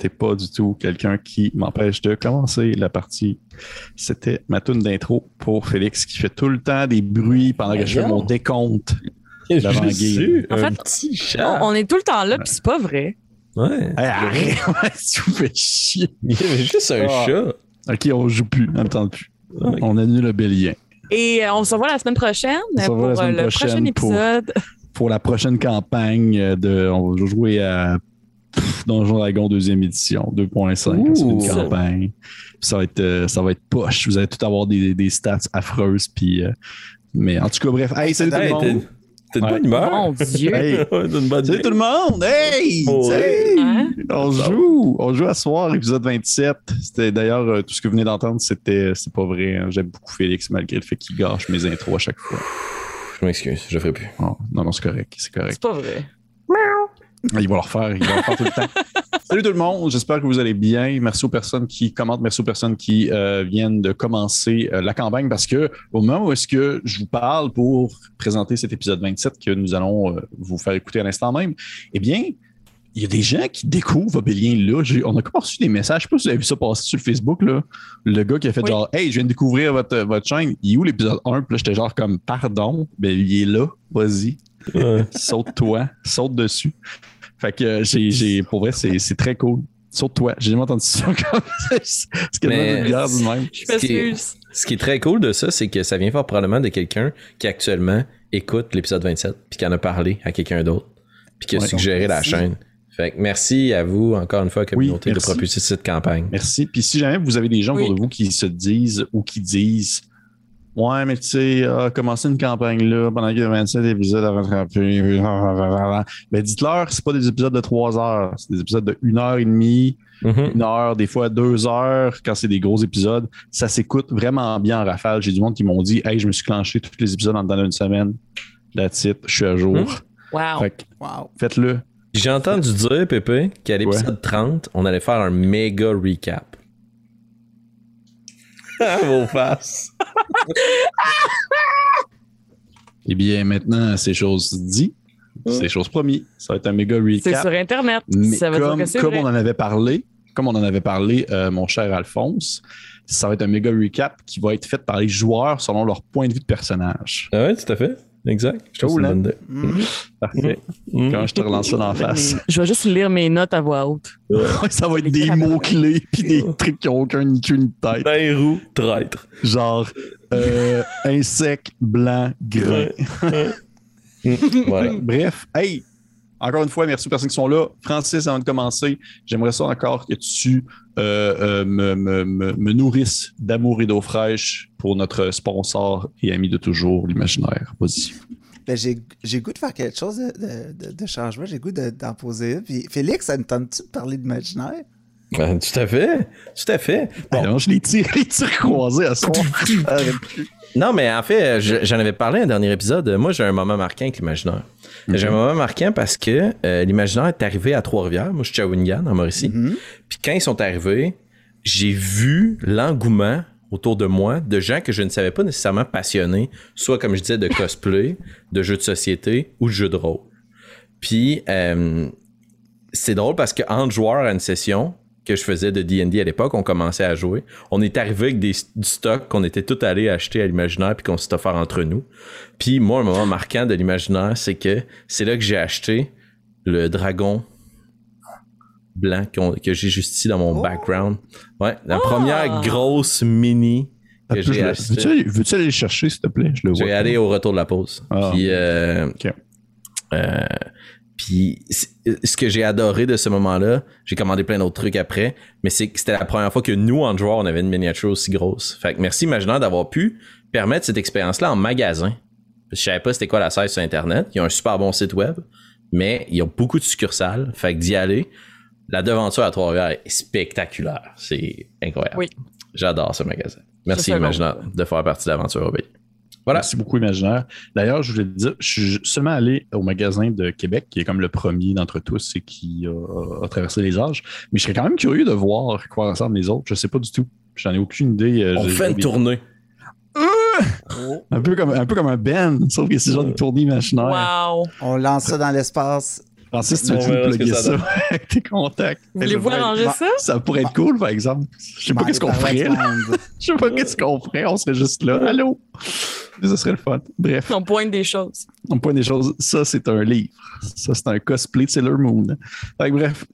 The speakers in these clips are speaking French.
t'es pas du tout quelqu'un qui m'empêche de commencer la partie. C'était ma tune d'intro pour Félix qui fait tout le temps des bruits pendant que je fais mon décompte. En fait, petit On, chat. on est tout le temps là, puis c'est pas vrai. Ouais. Hey, arrête, tu fais chier. Il y avait juste un Ah. chat. Ok, on joue plus, on n'entend plus. Ouais. On annule le bélien. Et euh, on se revoit la semaine prochaine pour semaine euh, le prochaine prochain pour- épisode. Pour la prochaine campagne de. On va jouer à Donjon Dragon deuxième édition, 2.5. C'est une campagne. Ça va être, euh, ça va être poche. Vous allez tout avoir des, des stats affreuses. Puis, euh, mais en tout cas, bref. Hey, salut tout Hey, le t'es monde. t'es de Ouais. bonne humeur. Mon Dieu. Hey, bonne salut tout le monde. Hey! Oh, Hey! Hein? On joue, on joue à soir, épisode 27. C'était d'ailleurs euh, tout ce que vous venez d'entendre, c'était c'est pas vrai. hein. J'aime beaucoup Félix malgré le fait qu'il gâche mes intros à chaque fois. Je m'excuse, je ferai plus. Oh, non, non, c'est correct, c'est correct. C'est pas vrai. Il va le refaire, il va le refaire tout le temps. Salut tout le monde, j'espère que vous allez bien. Merci aux personnes qui commentent, merci aux personnes qui euh, viennent de commencer euh, la campagne parce que au moment où est-ce que je vous parle pour présenter cet épisode 27 que nous allons euh, vous faire écouter à l'instant même, eh bien, il y a des gens qui découvrent Obélien là. On a comme reçu des messages. Je sais pas si vous avez vu ça passer sur le Facebook. Là. Le gars qui a fait Oui. genre Hey, je viens de découvrir votre, votre chaîne. Il est où l'épisode 1? Puis là, j'étais genre comme Pardon. Ben, il est là. Vas-y. Ouais. Saute-toi. Saute dessus. Fait que euh, j'ai, j'ai, pour vrai, c'est, c'est très cool. Saute-toi. J'ai jamais entendu ça comme Mais- bière du même. Je Ce qui est-. Ce qui est très cool de ça, c'est que ça vient fort probablement de quelqu'un qui actuellement écoute l'épisode 27 puis qui en a parlé à quelqu'un d'autre puis qui a Ouais. suggéré la chaîne. Fait que merci à vous encore une fois, communauté, de merci. propulser cette campagne. Merci. Puis si jamais vous avez des gens Oui. autour de vous qui se disent ou qui disent Ouais, mais tu sais, euh, commencer une campagne là pendant qu'il y a 27 épisodes à rattraper. Ben dites-leur, c'est pas des épisodes de 3 heures, c'est des épisodes de 1 heure et demie, Mhm. une heure, des fois deux heures quand c'est des gros épisodes. Ça s'écoute vraiment bien en rafale. J'ai du monde qui m'ont dit Hey, je me suis clenché tous les épisodes en dedans d'une semaine. That's it, je suis à jour. Hmm. Wow. Fait que Wow. faites-le. J'ai entendu dire, Pépé, qu'à l'épisode 30, on allait faire un méga recap. Vos faces. Eh bien, maintenant, c'est chose dit. C'est chose promis. Ça va être un méga C'est recap. sur Internet. Mais ça veut comme, dire que c'est comme vrai. on en avait parlé, comme on en avait parlé, euh, mon cher Alphonse, ça va être un méga recap qui va être fait par les joueurs selon leur point de vue de personnage. Ah ouais, tout à fait. Exact. Je Cool, hein? bonne idée. Mhm. Parfait. Mhm. Quand je te relance ça d'en face. Je vais juste lire mes notes à voix haute. ça va être des mots-clés puis des trucs qui n'ont aucun ni queue ni tête. Roux, traître. Genre euh, insecte blanc grain. Bref, hey, encore une fois, merci aux personnes qui sont là. Francis, avant de commencer, j'aimerais ça encore que tu euh, euh, me, me- me- me nourrisses d'amour et d'eau fraîche pour notre sponsor et ami de toujours, l'imaginaire. Vas-y. Ben, j'ai goût de faire quelque chose de, de, changement. J'ai goût de- d'en poser un. Puis Félix, ça me tente-tu de parler d'imaginaire? Ben, tout à fait. Tout à fait. Bon. Alors, je les tire, les tire croisés à soir. Non, mais en fait, je- j'en avais parlé un dernier épisode. Moi, j'ai un moment marquant avec l'imaginaire. J'ai un moment marquant parce que euh, l'imaginaire est arrivé à Trois-Rivières. Moi, je suis à Shawinigan, en Mauricie. Mhm. Puis quand ils sont arrivés, j'ai vu l'engouement autour de moi de gens que je ne savais pas nécessairement passionnés, soit comme je disais de cosplay, de jeux de société ou de jeux de rôle. Puis euh, c'est drôle parce que entre joueurs à une session que je faisais de D&D à l'époque, on commençait à jouer. On est arrivé avec des, du stock qu'on était tout allés acheter à l'imaginaire puis qu'on s'est offert entre nous. Puis moi, un moment marquant de l'imaginaire, c'est que c'est là que j'ai acheté le dragon blanc que j'ai juste ici dans mon Oh. background. Ouais, la première grosse mini que j'ai achetée. Veux-tu aller le chercher, s'il te plaît? Je le Je vois. vais aller au retour de la pause. Ah. Puis, euh, Ok. euh, puis c- ce que j'ai adoré de ce moment-là, j'ai commandé plein d'autres trucs après, mais c'est que c'était la première fois que nous, en joueur, on avait une miniature aussi grosse. Fait que merci Imaginaire d'avoir pu permettre cette expérience-là en magasin. Je savais pas c'était quoi la salle sur Internet. Ils ont un super bon site web, mais ils ont beaucoup de succursales. Fait que d'y aller, la devanture à Trois-Rivières est spectaculaire. C'est incroyable. Oui. J'adore ce magasin. Merci. Imaginaire de faire partie de l'aventure Obéi. Voilà. Merci beaucoup, Imaginaire. D'ailleurs, je voulais te dire, je suis seulement allé au magasin de Québec, qui est comme le premier d'entre tous et qui a, a traversé les âges. Mais je serais quand même curieux de voir quoi ressemblent les autres. Je sais pas du tout. J'en ai aucune idée. Euh, On fait une tournée. Oh. Un peu comme un, peu comme un Ben, sauf que c'est genre une tournée imaginaire. Wow. On lance ça dans l'espace. Francis, tu veux plugger ça ça avec tes contacts? Voulez-vous Ça pourrait- arranger ça? Ça pourrait être cool, par exemple. Je sais pas qu'est-ce qu'on ferait. là. Je sais pas qu'est-ce qu'on ferait. On serait juste là. Allô? Ça serait le fun. Bref, On pointe des choses. on point des choses. Ça, c'est un livre. Ça, c'est un cosplay de Sailor Moon. Fait que bref.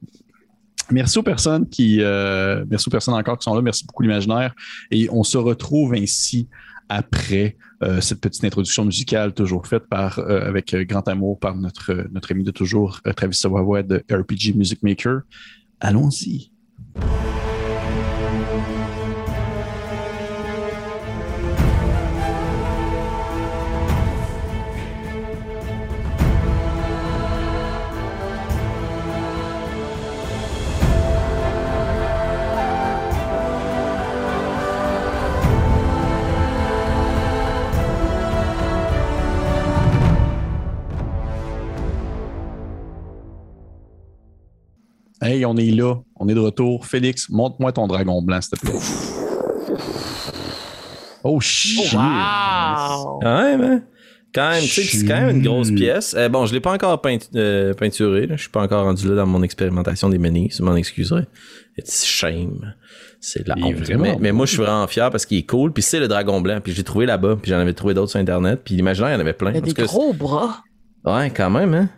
Merci aux personnes qui, euh, merci aux personnes encore qui sont là. Merci beaucoup l'imaginaire. Et on se retrouve ainsi après euh, cette petite introduction musicale toujours faite par, euh, avec euh, grand amour par notre, notre ami de toujours, Travis Savoie de RPG Music Maker. Allons-y. Hey, on est là. On est de retour. Félix, montre-moi ton dragon blanc, s'il te plaît. Oh, shit! Wow! Quand même, hein? Quand même, tu sais, c'est quand même une grosse pièce. Euh, bon, je l'ai pas encore peint- euh, peinturé. Je suis pas encore rendu là dans mon expérimentation des menus. Je m'en excuserai. It's shame. C'est de la honte. Mais, moi, je suis vraiment fier parce qu'il est cool. Puis c'est le dragon blanc. Puis je l'ai trouvé là-bas. Puis j'en avais trouvé d'autres sur Internet. Puis l'imaginaire, il y en avait plein. Il y a des gros bras. Ouais, quand même, hein?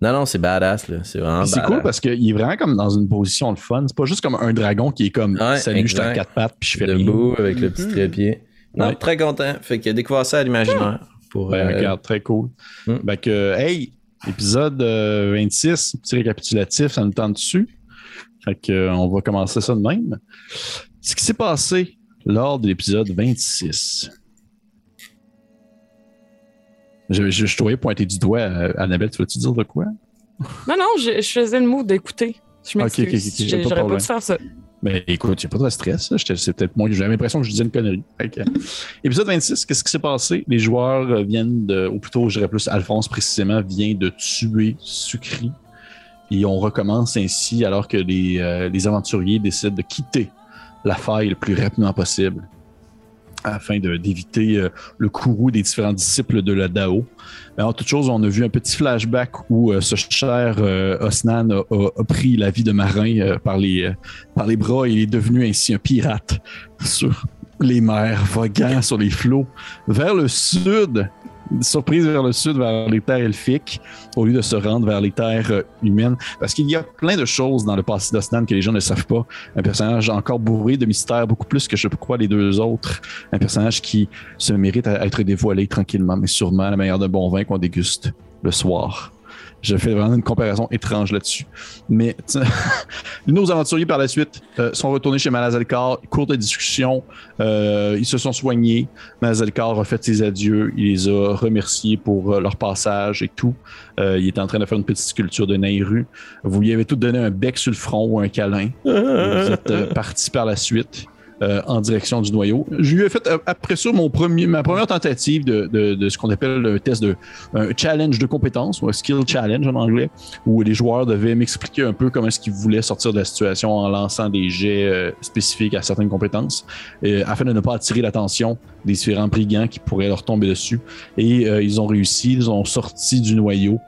Non, non, c'est badass, là. C'est vraiment C'est badass. cool parce qu'il est vraiment comme dans une position de fun. C'est pas juste comme un dragon qui est comme Ouais, Salut, je suis à quatre pattes puis je fais rien. Debout avec le petit trépied. Non, Ouais. très content. Fait que découvert ça à l'imaginaire. Pour, Ben, euh, regarde, très cool. Ben que, hey, épisode euh, 26, petit récapitulatif, ça nous tente dessus. Fait que, euh, on va commencer ça de même. Ce qui s'est passé lors de l'épisode 26. Je, je, je te voyais pointer du doigt, euh, Annabelle, tu veux-tu dire de quoi? Non, non, je, je faisais le mot d'écouter. Je m'excuse. ok, ok, ok, J'ai- pas de J'aurais pas problème. dû faire ça. Ben écoute, j'ai pas de stress. C'est peut-être moi, j'ai l'impression que je disais une connerie. Épisode 26, qu'est-ce qui s'est passé? Les joueurs viennent de, ou plutôt, je dirais plus, Alphonse précisément, vient de tuer Sucri. Et on recommence ainsi alors que les, euh, les aventuriers décident de quitter la faille le plus rapidement possible afin d'éviter euh, le courroux des différents disciples de la Dao. En toute chose, on a vu un petit flashback où euh, ce cher euh, Osnan a, pris la vie de marin par, les, par bras et est devenu ainsi un pirate sur les mers, voguant sur les flots vers le sud, surprise vers le sud, vers les terres elfiques, au lieu de se rendre vers les terres euh, humaines. Parce qu'il y a plein de choses dans le passé d'Osnan que les gens ne savent pas. Un personnage encore bourré de mystères, beaucoup plus que je crois les deux autres. Un personnage qui se mérite à être dévoilé tranquillement, mais sûrement à la meilleure d'un bon vin qu'on déguste le soir. Je fais vraiment une comparaison étrange là-dessus. Mais nos aventuriers par la suite euh, sont retournés chez Malazalkar. Courte discussion. euh, ils se sont soignés. Malazalkar a fait ses adieux. Il les a remerciés pour euh, leur passage et tout. Euh, il est en train de faire une petite sculpture de Nairu. Vous lui avez tout donné un bec sur le front ou un câlin. Vous êtes partis par la suite euh, en direction du noyau. Je lui ai fait euh, après ça mon premier, ma première tentative de, de- de ce qu'on appelle un test de un challenge de compétences ou un skill challenge en anglais, où les joueurs devaient m'expliquer un peu comment est-ce qu'ils voulaient sortir de la situation en lançant des jets euh, spécifiques à certaines compétences, euh, afin de ne pas attirer l'attention des différents brigands qui pourraient leur tomber dessus. Et euh, ils ont réussi, ils ont sorti du noyau,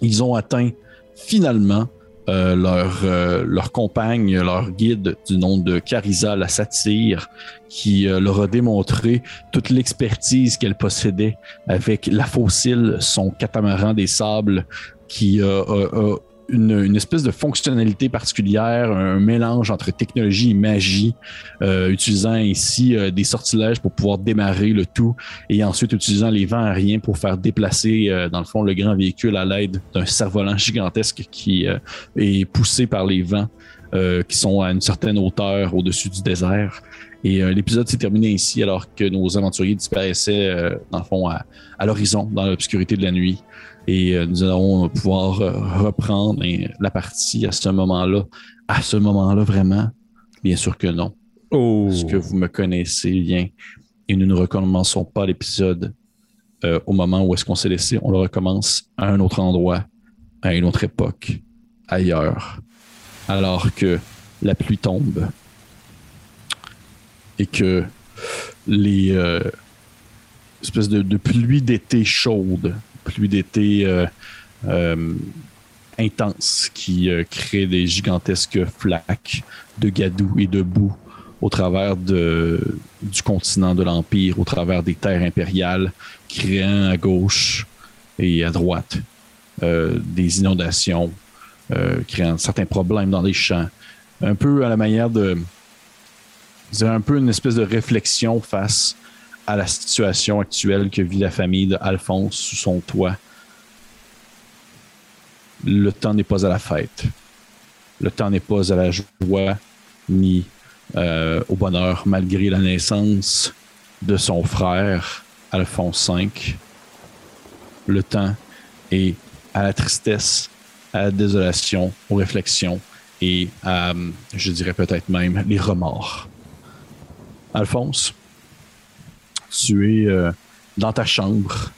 ils ont atteint finalement euh, leur, euh, leur compagne, leur guide du nom de Carisa la satire, qui euh, leur a démontré toute l'expertise qu'elle possédait avec la fossile, son catamaran des sables, qui euh, a, une, espèce de fonctionnalité particulière, un mélange entre technologie et magie, euh, utilisant ainsi euh, des sortilèges pour pouvoir démarrer le tout et ensuite utilisant les vents aériens pour faire déplacer, euh, dans le fond, le grand véhicule à l'aide d'un cerf-volant gigantesque qui euh, est poussé par les vents qui sont à une certaine hauteur au-dessus du désert. Et l'épisode s'est terminé ici alors que nos aventuriers disparaissaient, dans le fond, à l'horizon, dans l'obscurité de la nuit. Et euh, nous allons pouvoir euh, reprendre hein, la partie à ce moment-là. À ce moment-là, vraiment? Bien sûr que non. Oh. Parce que vous me connaissez bien? Et nous ne recommençons pas l'épisode euh, au moment où est-ce qu'on s'est laissé. On le recommence à un autre endroit, à une autre époque, ailleurs. Alors que la pluie tombe et que les euh, espèces de, de pluie d'été chaude, pluie d'été euh, euh, intense qui euh, crée des gigantesques flaques de gadou et de boue au travers du continent de l'Empire, au travers des terres impériales, créant à gauche et à droite des inondations, créant certains problèmes dans les champs. Un peu à la manière de. Un peu une espèce de réflexion face à la situation actuelle que vit la famille d'Alphonse sous son toit. Le temps n'est pas à la fête. Le temps n'est pas à la joie ni euh, au bonheur, malgré la naissance de son frère, Alphonse V. Le temps est à la tristesse, à la désolation, aux réflexions et à, je dirais peut-être même, les remords. Alphonse, tu es euh, dans ta chambre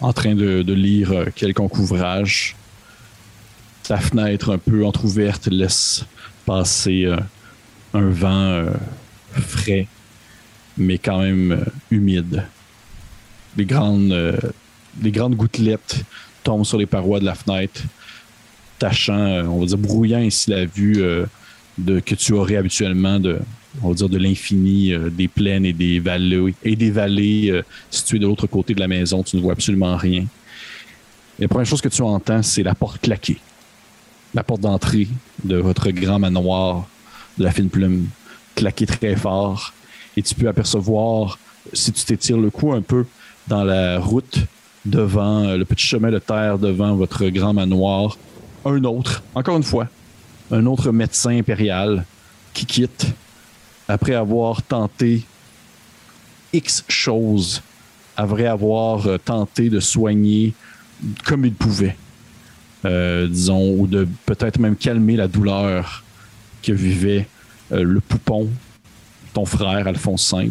en train de, de lire euh, quelconque ouvrage. Ta fenêtre un peu entr'ouverte laisse passer euh, un vent frais, mais quand même humide. Les grandes, grandes gouttelettes tombent sur les parois de la fenêtre, tachant, on va dire, brouillant ainsi la vue de, que tu aurais habituellement de, on va dire, de l'infini euh, des plaines et des vallées, et des vallées euh, situées de l'autre côté de la maison. Tu ne vois absolument rien. La première chose que tu entends, c'est la porte claquer. La porte d'entrée de votre grand manoir de la fine plume claquer très fort. Et tu peux apercevoir, si tu t'étires le cou un peu dans la route devant euh, le petit chemin de terre devant votre grand manoir, un autre, encore une fois, un autre médecin impérial qui quitte après avoir tenté X choses, après avoir euh, tenté de soigner comme il pouvait, euh, disons, ou de peut-être même calmer la douleur que vivait euh, le poupon, ton frère Alphonse V.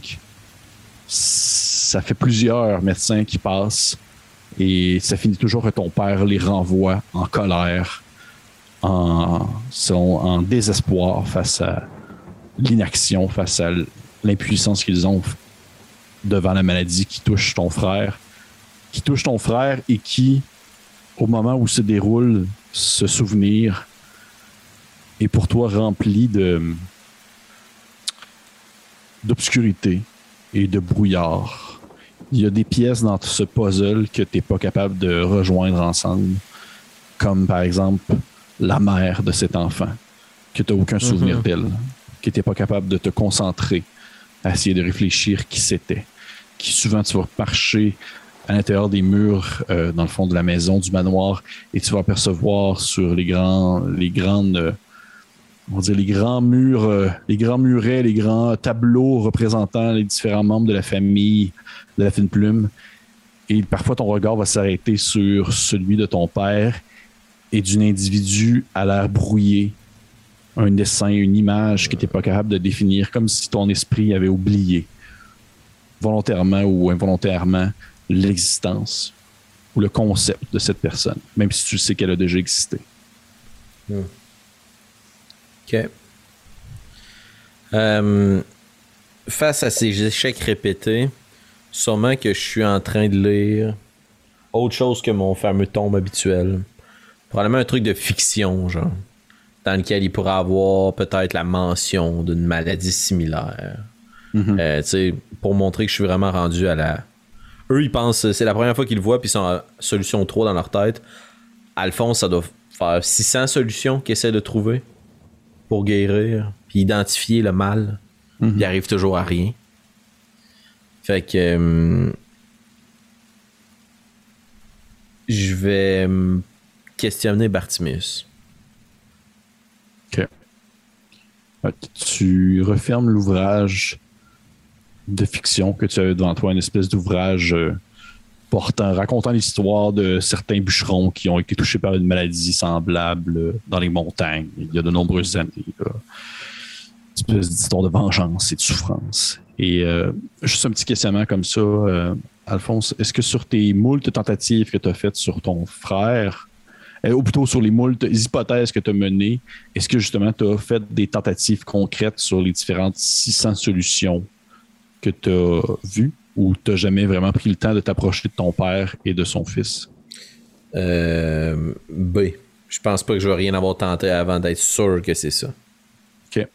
Ça fait plusieurs médecins qui passent et ça finit toujours que ton père les renvoie en colère, en, en désespoir face à l'inaction, face à l'impuissance qu'ils ont devant la maladie qui touche ton frère, qui touche ton frère et qui, au moment où se déroule ce souvenir, est pour toi rempli de d'obscurité et de brouillard. Il y a des pièces dans ce puzzle que tu n'es pas capable de rejoindre ensemble, comme par exemple la mère de cet enfant, que tu n'as aucun souvenir Mhm. d'elle, que tu n'es pas capable de te concentrer à essayer de réfléchir qui c'était, qui souvent tu vas marcher à l'intérieur des murs, euh, dans le fond de la maison, du manoir, et tu vas apercevoir sur les grands, les grandes, euh, on va les grands murs, euh, les grands murets, les grands tableaux représentant les différents membres de la famille de la fine plume. Et parfois, ton regard va s'arrêter sur celui de ton père et d'une individu à l'air brouillé. Un dessin, une image que tu n'es pas capable de définir, comme si ton esprit avait oublié, volontairement ou involontairement, l'existence ou le concept de cette personne, même si tu sais qu'elle a déjà existé. OK. Euh, face à ces échecs répétés, sûrement que je suis en train de lire autre chose que mon fameux tombe habituel. Probablement un truc de fiction, genre. Dans lequel il pourrait avoir peut-être la mention d'une maladie similaire. Tu sais, pour montrer que je suis vraiment rendu à la. Eux, ils pensent, c'est la première fois qu'ils le voient, puis ils sont à solution 3 dans leur tête. Alphonse, ça doit faire 600 solutions qu'ils essaient de trouver pour guérir, puis identifier le mal. Il arrive toujours à rien. Fait que. euh, je vais euh, questionner Bartimius. Ouais, Tu refermes l'ouvrage de fiction que tu avais devant toi, une espèce d'ouvrage euh, portant, racontant l'histoire de certains bûcherons qui ont été touchés par une maladie semblable euh, dans les montagnes il y a de nombreuses années. Une espèce d'histoire de vengeance et de souffrance. Et euh, juste un petit questionnement comme ça, euh, Alphonse, est-ce que sur tes moultes tentatives que tu as faites sur ton frère, euh, ou plutôt sur les moultes hypothèses que tu as menées, est-ce que justement tu as fait des tentatives concrètes sur les différentes 600 solutions que tu as vues ou tu n'as jamais vraiment pris le temps de t'approcher de ton père et de son fils? Euh, B. Je pense pas que je vais rien avoir tenté avant d'être sûr que c'est ça. OK.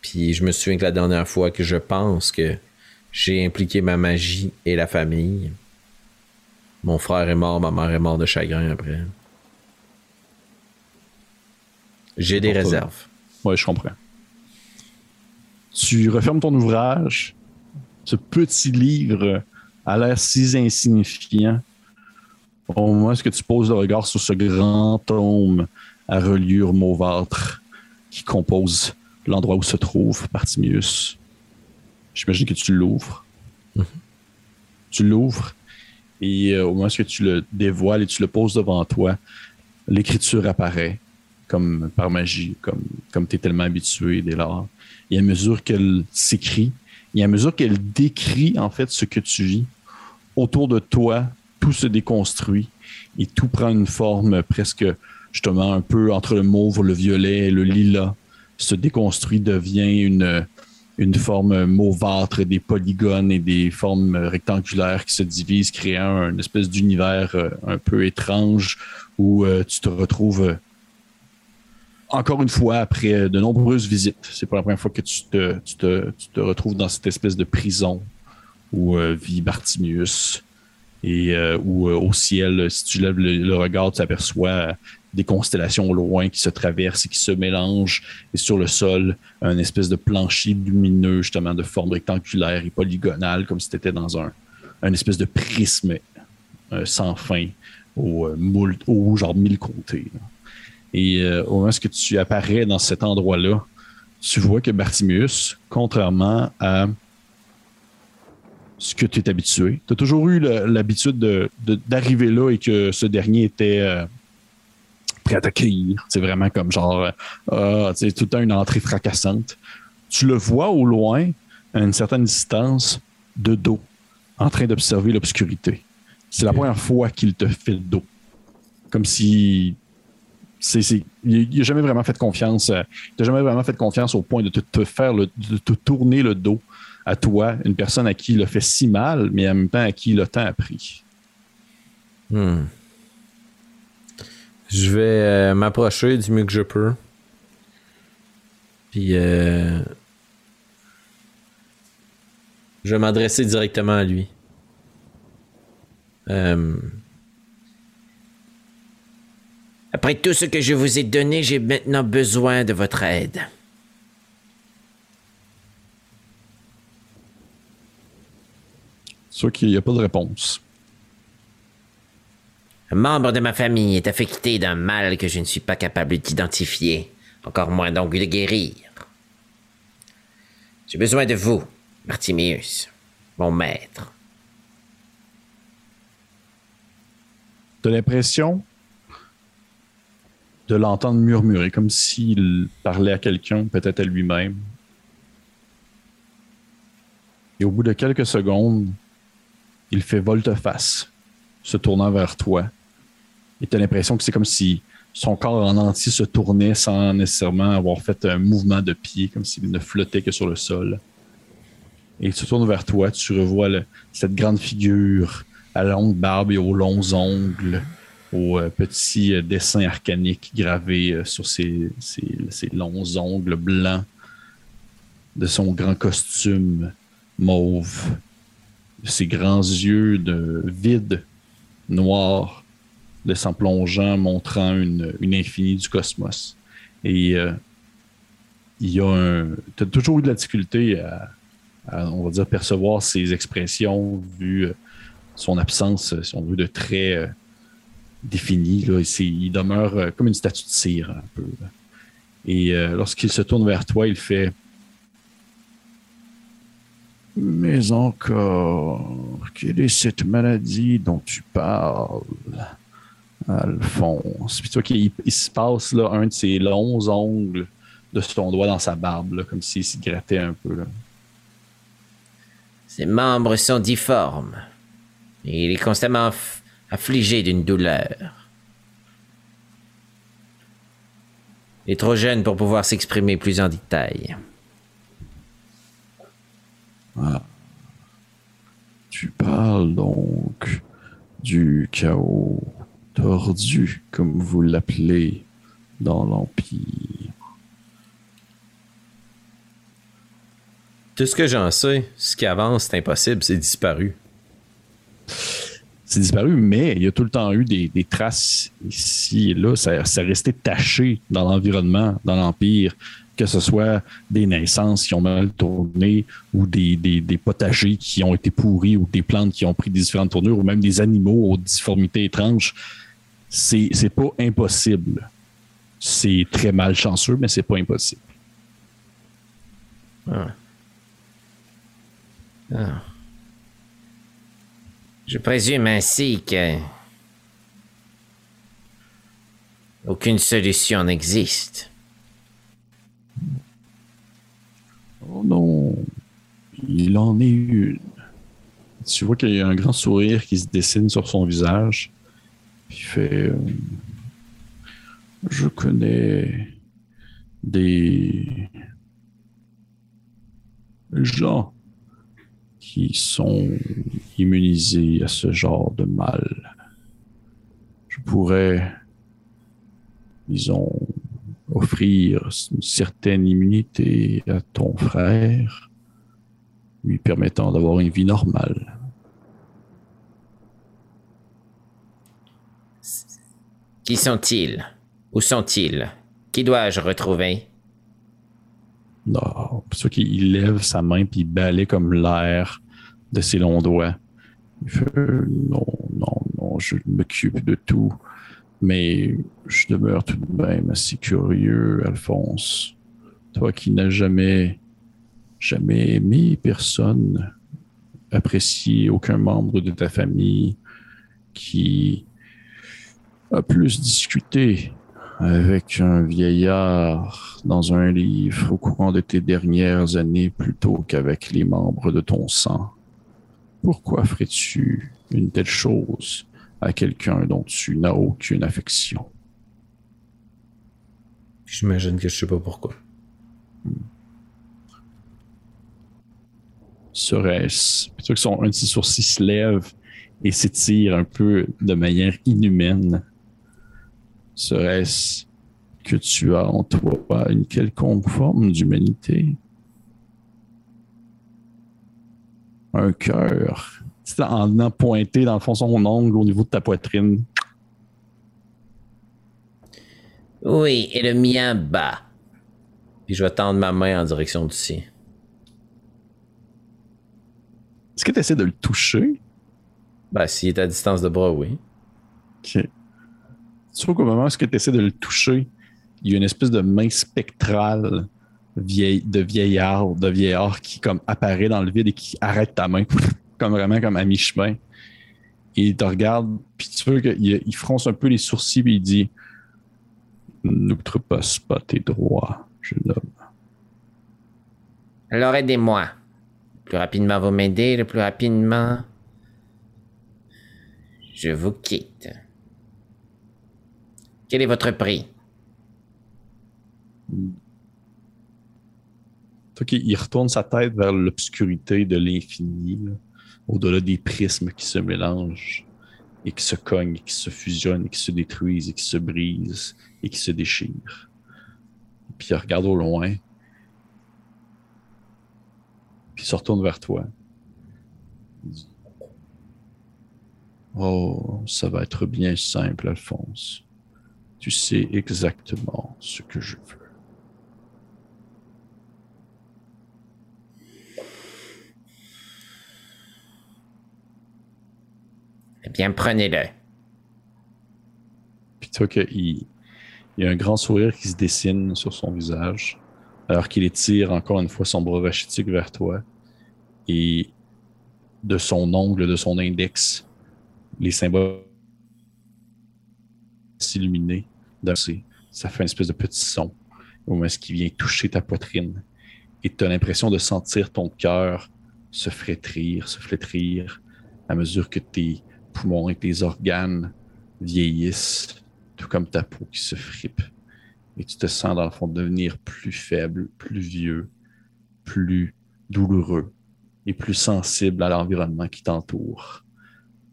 Puis je me souviens que la dernière fois que je pense que j'ai impliqué ma magie et la famille, mon frère est mort, ma mère est morte de chagrin après. J'ai des réserves. Ouais, je comprends. Tu refermes ton ouvrage. Ce petit livre a l'air si insignifiant. Au moment où tu poses le regard sur ce grand tome à reliure mauvâtre qui compose l'endroit où se trouve Partimius, j'imagine que tu l'ouvres. Tu l'ouvres et euh, au moment où tu le dévoiles et tu le poses devant toi, l'écriture apparaît comme par magie, comme, comme tu es tellement habitué dès lors. Et à mesure qu'elle s'écrit, et à mesure qu'elle décrit en fait ce que tu vis, autour de toi, tout se déconstruit et tout prend une forme presque justement un peu entre le mauve, le violet et le lilas, se déconstruit, devient une, une forme mauvâtre, des polygones et des formes rectangulaires qui se divisent, créant une espèce d'univers euh, un peu étrange où euh, tu te retrouves encore une fois, après de nombreuses visites, c'est pas la première fois que tu te, retrouves dans cette espèce de prison où euh, vit Bartimius et euh, où euh, au ciel, si tu lèves le, regard, tu aperçois euh, des constellations au loin qui se traversent et qui se mélangent et sur le sol, un espèce de plancher lumineux justement de forme rectangulaire et polygonale comme si tu étais dans un, espèce de prisme euh, sans fin au, euh, moult- au genre mille côtés. Et euh, au moment où tu apparais dans cet endroit-là, tu vois que Bartimius, contrairement à ce que tu es habitué, tu as toujours eu l'habitude de- de- d'arriver là et que ce dernier était euh, prêt à t'accueillir. C'est vraiment comme genre, euh, ah, tout le temps une entrée fracassante. Tu le vois au loin, à une certaine distance, de dos, en train d'observer l'obscurité. C'est la première fois qu'il te fait le dos. Comme si c'est, il n'a jamais vraiment fait confiance. euh, il jamais vraiment fait confiance au point de te, faire le, de te tourner le dos à toi, une personne à qui il a fait si mal, mais en même temps à qui il a tant appris. Hmm. Je vais euh, m'approcher du mieux que je peux. Puis euh, je vais m'adresser directement à lui. Euh, Après tout ce que je vous ai donné, j'ai maintenant besoin de votre aide. Soit qu'il n'y a pas de réponse. Un membre de ma famille est affecté d'un mal que je ne suis pas capable d'identifier, encore moins donc de guérir. J'ai besoin de vous, Martimius, mon maître. Tu as l'impression de l'entendre murmurer, comme s'il parlait à quelqu'un, peut-être à lui-même. Et au bout de quelques secondes, il fait volte-face, se tournant vers toi. Et tu as l'impression que c'est comme si son corps en entier se tournait sans nécessairement avoir fait un mouvement de pied, comme s'il ne flottait que sur le sol. Et il se tourne vers toi, tu revois cette grande figure à longue barbe et aux longs ongles, aux euh, petits euh, dessins arcaniques gravés euh, sur ses, longs ongles blancs, de son grand costume mauve, de ses grands yeux de vide, noirs, laissant plongeant, montrant une, infinie du cosmos. Et il y a un. Tu as toujours eu de la difficulté à, on va dire, percevoir ses expressions vu son absence, si on veut, de traits définis. Là. Il demeure euh, comme une statue de cire, un peu. là. Et euh, lorsqu'il se tourne vers toi, il fait Mais encore, quelle est cette maladie dont tu parles, Alphonse? Puis tu vois qu'il il se passe là, un de ses longs ongles de son doigt dans sa barbe, là, comme s'il s'y grattait un peu. Là. Ses membres sont difformes. Et il est constamment affligé d'une douleur. Il est trop jeune pour pouvoir s'exprimer plus en détail. Tu parles donc du chaos tordu, comme vous l'appelez dans l'Empire. Tout ce que j'en sais, ce qui avance, c'est impossible, c'est disparu. C'est disparu, mais il y a tout le temps eu des, traces ici et là. Ça, ça restait taché dans l'environnement, dans l'Empire, que ce soit des naissances qui ont mal tourné ou des, potagers qui ont été pourris ou des plantes qui ont pris des différentes tournures ou même des animaux aux difformités étranges. C'est c'est pas impossible. C'est très malchanceux, mais c'est pas impossible. Je présume ainsi que. Aucune solution n'existe. Oh non, il en est une. Tu vois qu'il y a un grand sourire qui se dessine sur son visage. Il fait euh, Je connais des gens qui sont immunisés à ce genre de mal. Je pourrais, disons, offrir une certaine immunité à ton frère, lui permettant d'avoir une vie normale. Qui sont-ils? Où sont-ils? Qui dois-je retrouver? C'est sûr qu'il lève sa main puis il comme l'air de ses longs doigts. Il fait non, non, non, je m'occupe de tout. Mais je demeure tout de même assez curieux, Alphonse. Toi qui n'as jamais, jamais aimé personne, apprécié aucun membre de ta famille, qui a plus discuté avec un vieillard dans un livre au courant de tes dernières années plutôt qu'avec les membres de ton sang. Pourquoi ferais-tu une telle chose à quelqu'un dont tu n'as aucune affection? J'imagine que je sais pas pourquoi. Serait-ce... Que son, un de ses sourcils se lève et s'étire un peu de manière inhumaine. Serait-ce que tu as en toi une quelconque forme d'humanité? Un cœur. C'est en venant pointer dans le fond son ongle au niveau de ta poitrine. Oui, et le mien bat. Puis je vais tendre ma main en direction du sien. Est-ce que tu essaies de le toucher? Ben, s'il est à distance de bras, oui. Ok. Tu vois qu'au moment où tu essaies de le toucher, il y a une espèce de main spectrale vieille, de vieillard, de vieillard qui comme apparaît dans le vide et qui arrête ta main, comme vraiment comme à mi-chemin. Et il te regarde, puis tu vois qu'il il fronce un peu les sourcils, puis il dit N'outrepasse pas tes droits, jeune homme. Alors aidez-moi. Le plus rapidement vous m'aidez, le plus rapidement. Je vous quitte. Quel est votre prix? Il retourne sa tête vers l'obscurité de l'infini, là, au-delà des prismes qui se mélangent et qui se cognent, et qui se fusionnent, et qui se détruisent, et qui se brisent, et qui se déchirent. Puis il regarde au loin, puis il se retourne vers toi. Oh, ça va être bien simple, Alphonse. Tu sais exactement ce que je veux. Eh bien, prenez-le. Puis tu vois qu'il il y a un grand sourire qui se dessine sur son visage, alors qu'il étire encore une fois son bras rachitique vers toi. Et de son ongle, de son index, les symboles s'illuminent. Ça fait une espèce de petit son où il vient toucher ta poitrine. Et tu as l'impression de sentir ton cœur se flétrir, se flétrir à mesure que tes poumons et tes organes vieillissent, tout comme ta peau qui se fripe. Et tu te sens dans le fond devenir plus faible, plus vieux, plus douloureux et plus sensible à l'environnement qui t'entoure.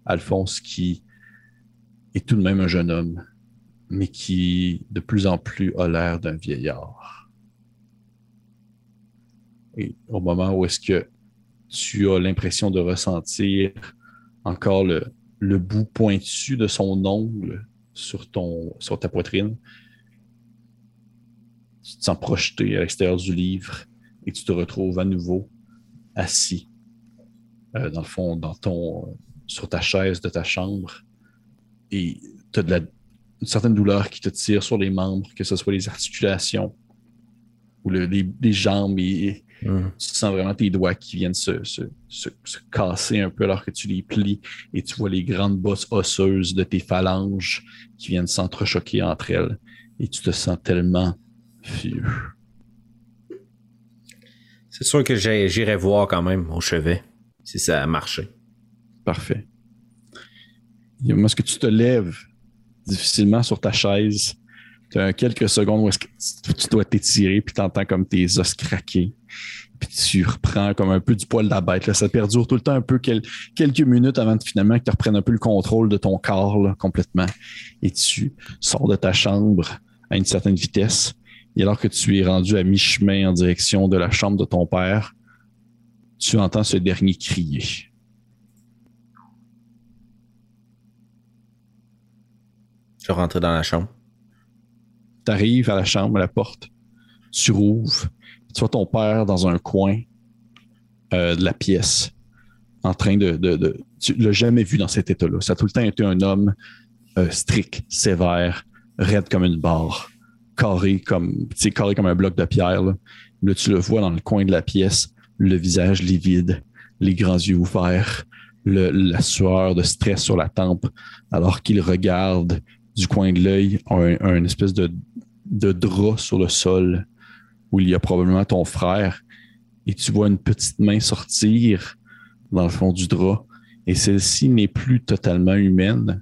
Alphonse qui est tout de même un jeune homme, mais qui de plus en plus a l'air d'un vieillard. Et au moment où est-ce que tu as l'impression de ressentir encore le, le bout pointu de son ongle sur, ton, sur ta poitrine, tu te sens projeté à l'extérieur du livre et tu te retrouves à nouveau assis, euh, dans le fond, dans ton, sur ta chaise de ta chambre. Et tu as de la, une certaine douleur qui te tire sur les membres, que ce soit les articulations ou le- les, les jambes. Et, Mhm. tu sens vraiment tes doigts qui viennent se, se- se- se casser un peu alors que tu les plies et tu vois les grandes bosses osseuses de tes phalanges qui viennent s'entrechoquer entre elles et tu te sens tellement vieux. C'est sûr que j'irai voir quand même au chevet si ça a marché. Parfait. Moi, est-ce que tu te lèves? Difficilement sur ta chaise? Tu as quelques secondes où tu- dois t'étirer, puis tu entends comme tes os craquer. Puis tu reprends comme un peu du poil de la bête. Ça perdure tout le temps un peu quel- quelques minutes avant de, finalement que tu reprennes un peu le contrôle de ton corps complètement. Et tu sors de ta chambre à une certaine vitesse. Et alors que tu es rendu à mi-chemin en direction de la chambre de ton père, tu entends ce dernier crier. Je vais rentrer dans la chambre. Tu arrives à la chambre, à la porte, tu rouvres, tu vois ton père dans un coin euh, de la pièce, en train de. de, tu l'as jamais vu dans cet état-là. Ça a tout le temps été un homme euh, strict, sévère, raide comme une barre, carré comme, carré comme un bloc de pierre. Là. Là, tu le vois dans le coin de la pièce, le visage livide, les grands yeux ouverts, le- la sueur de stress sur la tempe, alors qu'il regarde du coin de l'œil un, un espèce de, de drap sur le sol où il y a probablement ton frère et tu vois une petite main sortir dans le fond du drap et celle-ci n'est plus totalement humaine,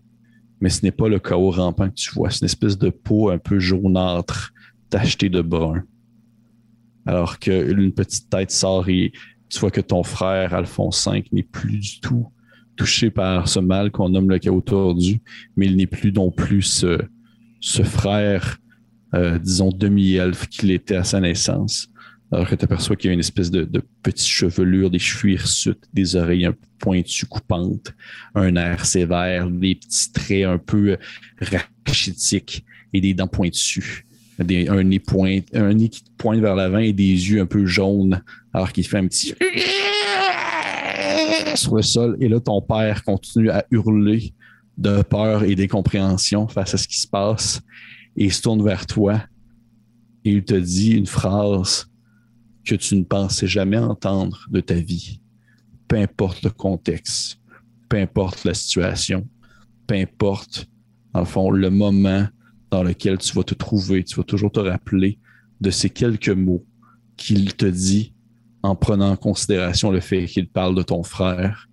mais ce n'est pas le chaos rampant que tu vois. C'est une espèce de peau un peu jaunâtre tachetée de brun. Alors qu'une petite tête sort et tu vois que ton frère, Alphonse V, n'est plus du tout touché par ce mal qu'on nomme le chaos tordu, mais il n'est plus non plus ce, frère, euh, disons, demi-elfe qu'il était à sa naissance. Alors que tu aperçois qu'il y a une espèce de, de petite chevelure, des cheveux hirsutes, des oreilles un peu pointues, coupantes, un air sévère, des petits traits un peu euh, rachitiques et des dents pointues. Un, nez point, un nez qui pointe vers l'avant et des yeux un peu jaunes, alors qu'il fait un petit sur le sol. Et là, ton père continue à hurler de peur et d'incompréhension face à ce qui se passe et il se tourne vers toi et il te dit une phrase que tu ne pensais jamais entendre de ta vie. Peu importe le contexte, peu importe la situation, peu importe, le fond, le moment dans lequel tu vas te trouver, tu vas toujours te rappeler de ces quelques mots qu'il te dit en prenant en considération le fait qu'il parle de ton frère.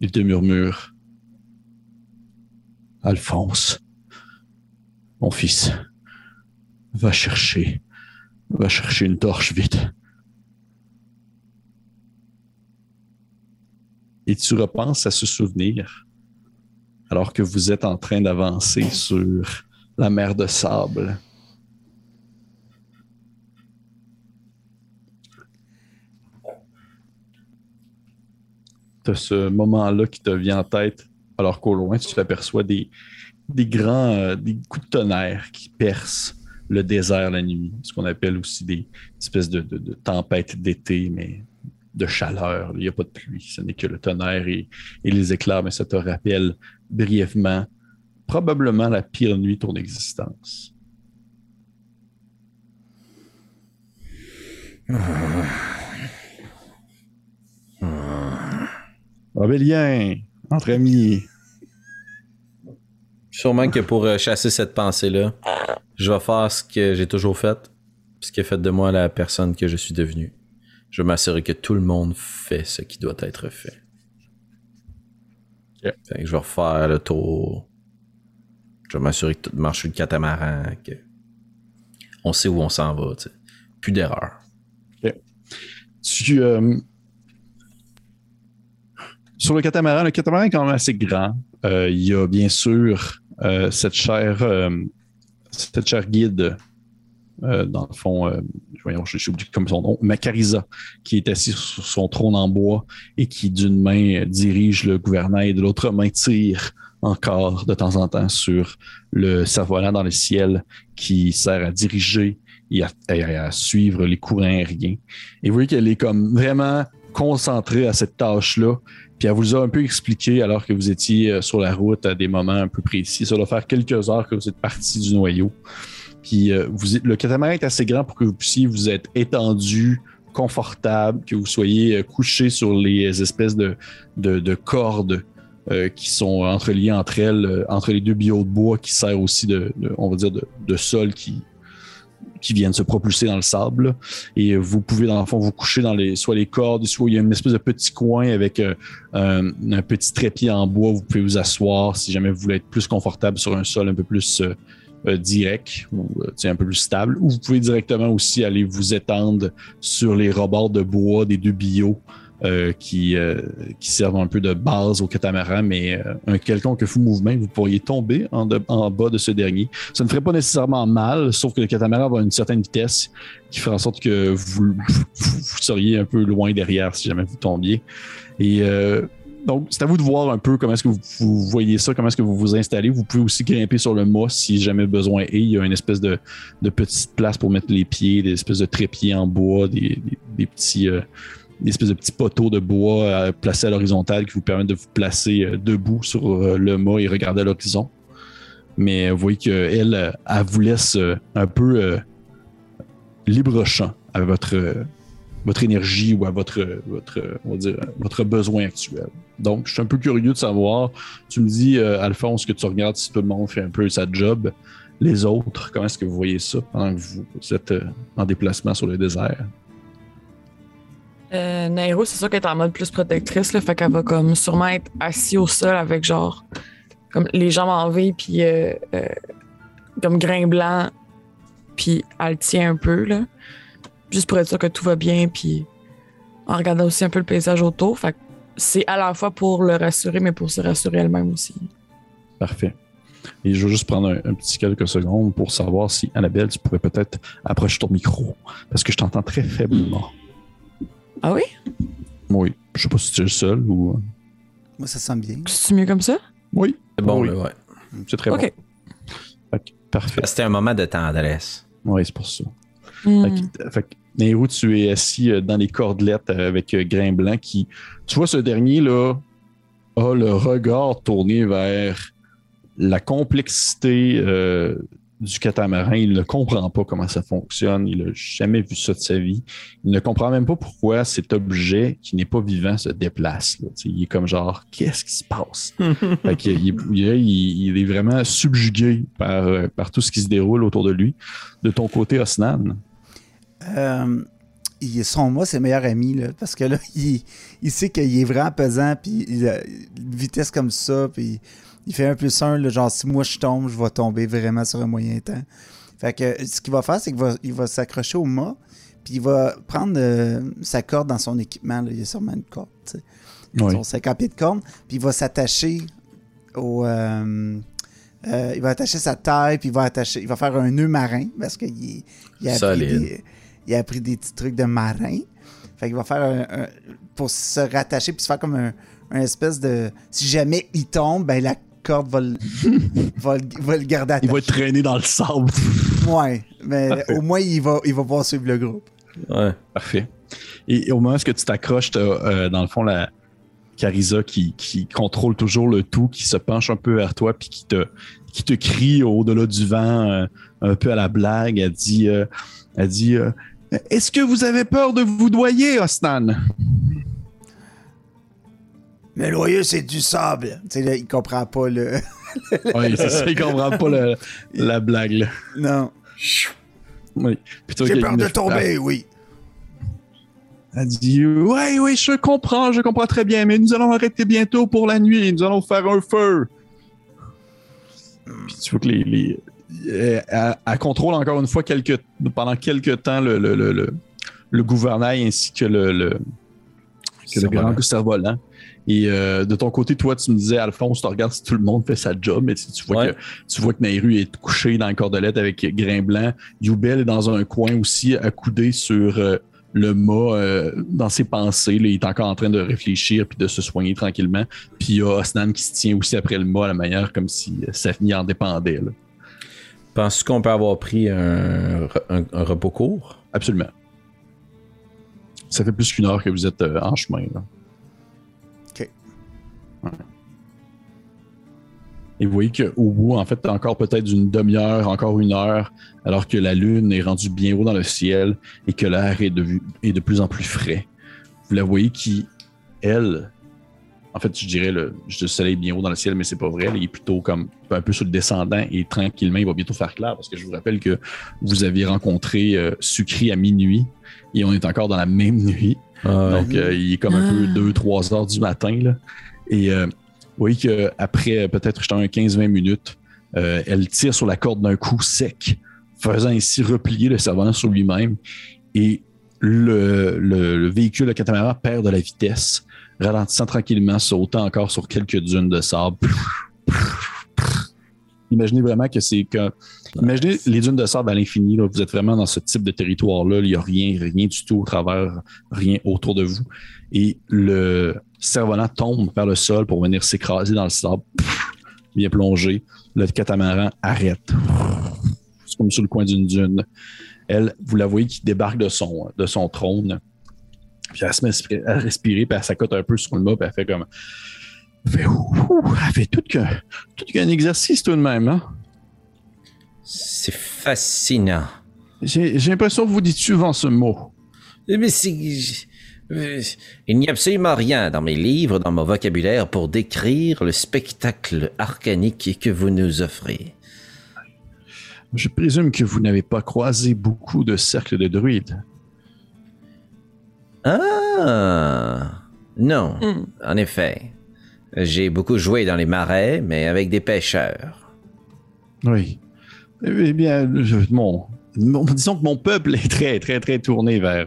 Il te murmure Alphonse, mon fils, va chercher, va chercher une torche vite. Et tu repenses à ce souvenir alors que vous êtes en train d'avancer sur la mer de sable. Ce moment-là qui te vient en tête alors qu'au loin, tu aperçois des, des grands euh, des coups de tonnerre qui percent le désert la nuit, ce qu'on appelle aussi des espèces de, tempêtes d'été, mais de chaleur. Il n'y a pas de pluie, ce n'est que le tonnerre et, les éclairs, mais ça te rappelle brièvement probablement la pire nuit de ton existence. Abélien, entre amis. Sûrement que pour euh, chasser cette pensée-là, je vais faire ce que j'ai toujours fait, ce qui a fait de moi la personne que je suis devenu. Je vais m'assurer que tout le monde fait ce qui doit être fait. Fait que je vais refaire le tour. Je vais m'assurer que tout marche sur le catamaran, que on sait où on s'en va, tu sais. Plus d'erreur. Tu, euh, sur le catamaran, le catamaran est quand même assez grand. Euh, il y a bien sûr euh, cette chère euh, cette chère guide, euh, dans le fond, voyons, j'ai oublié comme son nom, Macarisa, qui est assis sur son trône en bois et qui d'une main dirige le gouvernail et de l'autre main tire encore de temps en temps sur le cerf-volant dans le ciel qui sert à diriger et à, et à suivre les courants aériens. Et vous voyez qu'elle est comme vraiment concentrée à cette tâche-là. Puis elle vous a un peu expliqué alors que vous étiez euh, sur la route à des moments un peu précis. Ça doit faire quelques heures que vous êtes parti du noyau. Puis euh, vous, le catamaran est assez grand pour que vous puissiez vous être étendu, confortable, que vous soyez euh, couché sur les espèces de, de, de cordes euh, qui sont entreliées entre elles, euh, entre les deux billots de bois qui servent aussi de, de- on va dire, de sol qui, qui viennent se propulser dans le sable. Et vous pouvez, dans le fond, vous coucher dans les, soit les cordes, soit il y a une espèce de petit coin avec euh, un, un petit trépied en bois. Vous pouvez vous asseoir si jamais vous voulez être plus confortable sur un sol un peu plus euh, euh, direct euh, un peu plus stable. Ou vous pouvez directement aussi aller vous étendre sur les rebords de bois des deux billots. Euh, qui, euh, qui servent un peu de base au catamaran, mais euh, un quelconque fou mouvement, vous pourriez tomber en, bas de ce dernier. Ça ne ferait pas nécessairement mal, sauf que le catamaran va à une certaine vitesse qui ferait en sorte que vous, seriez un peu loin derrière si jamais vous tombiez. Et donc, c'est à vous de voir un peu comment est-ce que vous, voyez ça, comment est-ce que vous vous installez. Vous pouvez aussi grimper sur le mât si jamais besoin est. Il y a une espèce de, petite place pour mettre les pieds, des espèces de trépieds en bois, des petits... des espèces de petits poteaux de bois euh, placés à l'horizontale qui vous permettent de vous placer euh, debout sur euh, le mât et regarder l'horizon. Mais vous voyez qu'elle, elle vous laisse un peu libre champ à votre, votre énergie ou à votre, votre, on va dire, votre besoin actuel. Donc, je suis un peu curieux de savoir. Tu me dis, Alphonse, que tu regardes si tout le monde fait un peu sa job. Les autres, comment est-ce que vous voyez ça pendant que vous, êtes en déplacement sur le désert? Euh, Nairo, c'est sûr qu'elle est en mode plus protectrice, là, fait qu'elle va comme sûrement être assise au sol avec genre comme les jambes en V puis euh, euh, comme grain blanc puis elle tient un peu là, juste pour être sûr que tout va bien puis en regardant aussi un peu le paysage autour, fait c'est à la fois pour le rassurer mais pour se rassurer elle-même aussi. Parfait. Et je veux juste prendre un petit quelques secondes pour savoir si, Annabelle, tu pourrais peut-être approcher ton micro. Parce que je t'entends très faiblement. Ah oui? Oui. Je sais pas si tu es le seul ou. euh, Moi, ça sent bien. C'est mieux comme ça? Oui. C'est bon, Oui. là, ouais. C'est très Ok. bon. Que- parfait. C'était un moment de tendresse. Oui, c'est pour ça. Hmm. Fait que- fait que, Nehru, tu es assis euh, dans les cordelettes euh, avec Grain Blanc qui, tu vois, ce dernier-là a le regard tourné vers la complexité euh, du catamaran. Il ne comprend pas comment ça fonctionne. Il n'a jamais vu ça de sa vie. Il ne comprend même pas pourquoi cet objet qui n'est pas vivant se déplace. là. Il est comme genre, qu'est-ce qui se passe? Fait il, est- il est- il est vraiment subjugué par, euh, par tout ce qui se déroule autour de lui. De ton côté, Osnan, Euh, il, son moi, c'est meilleur ami, là, parce que là, il, il sait qu'il est vraiment pesant, puis il a une vitesse comme ça, puis il fait un plus un, là, genre si moi je tombe, je vais tomber vraiment sur un moyen temps. Fait que ce qu'il va faire, c'est qu'il va, il va s'accrocher au mât, puis il va prendre euh, sa corde dans son équipement, là. il y a sûrement une corde, tu sais, Oui. son 50 pieds de corde, puis il va s'attacher au... euh, euh, il va attacher sa taille, puis il va attacher, il va faire un nœud marin, parce qu'il il a appris des, il a appris des petits trucs de marin. Fait qu'il va faire un, un- pour se rattacher puis se faire comme un, un espèce de si jamais il tombe, ben la corde va le, va le, va le garder attaché. il va être traîné dans le sable. Ouais, mais Parfait. au moins il va il va pouvoir suivre le groupe. Ouais. Parfait. Et au moment où tu t'accroches, t'as, euh, dans le fond, la Carisa qui, qui contrôle toujours le tout, qui se penche un peu vers toi, puis qui te, qui te crie au-delà du vent, euh, un peu à la blague. Elle dit, euh, elle dit euh, Est-ce que vous avez peur de vous noyer, Osnan Mais loyer c'est du sable. Tu sais là, il comprend pas le Oui, c'est ça, il comprend pas le- la blague. là. Non. Oui. J'ai peur de tomber, oui. Elle dit Oui, oui, je comprends, je comprends très bien, mais nous allons arrêter bientôt pour la nuit. Nous allons faire un feu. Puis tu vois que les. les- elle, elle- elle contrôle encore une fois quelques, pendant quelques temps le, le, le, le- le gouvernail ainsi que le, le, que le grand cerf-volant. Et euh, de ton côté, toi, tu me disais, Alphonse, tu regardes si tout le monde fait sa job, mais tu, tu vois Ouais. que tu vois que Nairu est couché dans la cordelette avec Grain Blanc. Youbel est dans un coin aussi, accoudé sur euh, le mât, euh, dans ses pensées. là. il est encore en train de réfléchir puis de se soigner tranquillement. Puis il y a Osnan qui se tient aussi après le mât à la manière comme si sa vie en dépendait. Penses-tu qu'on peut avoir pris un, un- un repos court? Absolument. Ça fait plus qu'une heure que vous êtes en chemin. Là. Et vous voyez qu'au bout, en fait, encore peut-être d'une demi-heure, encore une heure, alors que la lune est rendue bien haut dans le ciel et que l'air est de, est de plus en plus frais. Vous la voyez qui, elle, en fait, je dirais le, le soleil est bien haut dans le ciel, mais c'est pas vrai. Il est plutôt comme un peu sur le descendant et tranquillement, il va bientôt faire clair parce que je vous rappelle que vous aviez rencontré euh, Sucri à minuit et on est encore dans la même nuit. Donc, euh, il est comme un peu Ah. 2-3 heures du matin. Là. Et euh, vous voyez qu'après peut-être jetant un 15-20 minutes, euh, elle tire sur la corde d'un coup sec, faisant ainsi replier le servant sur lui-même. Et le véhicule, le catamaran, perd de la vitesse, ralentissant tranquillement, sautant encore sur quelques dunes de sable. Imaginez vraiment que c'est que. Imaginez les dunes de sable à l'infini. là. Vous êtes vraiment dans ce type de territoire-là. Il n'y a rien, rien du tout au travers, rien autour de vous. Et le cerf-volant tombe vers le sol pour venir s'écraser dans le sable. Bien plongé. Le catamaran arrête. C'est comme sur le coin d'une dune. Elle, vous la voyez qui débarque de son, de son trône. Puis elle se met à respirer- à respirer, puis elle s'accote un peu sur le mât, puis elle fait comme. Fait, ouh, ouh, elle fait tout qu'un tout qu'un exercice tout de même. Hein? C'est fascinant. J'ai j'ai l'impression que vous dites souvent ce mot. Mais c'est... Il n'y a absolument rien dans mes livres, dans mon vocabulaire, pour décrire le spectacle arcanique que vous nous offrez. Je présume que vous n'avez pas croisé beaucoup de cercles de druides. Ah Non, Hmm. en effet. J'ai beaucoup joué dans les marais, mais avec des pêcheurs. Oui. Eh bien, mon- disons que mon peuple est très, très, très tourné vers,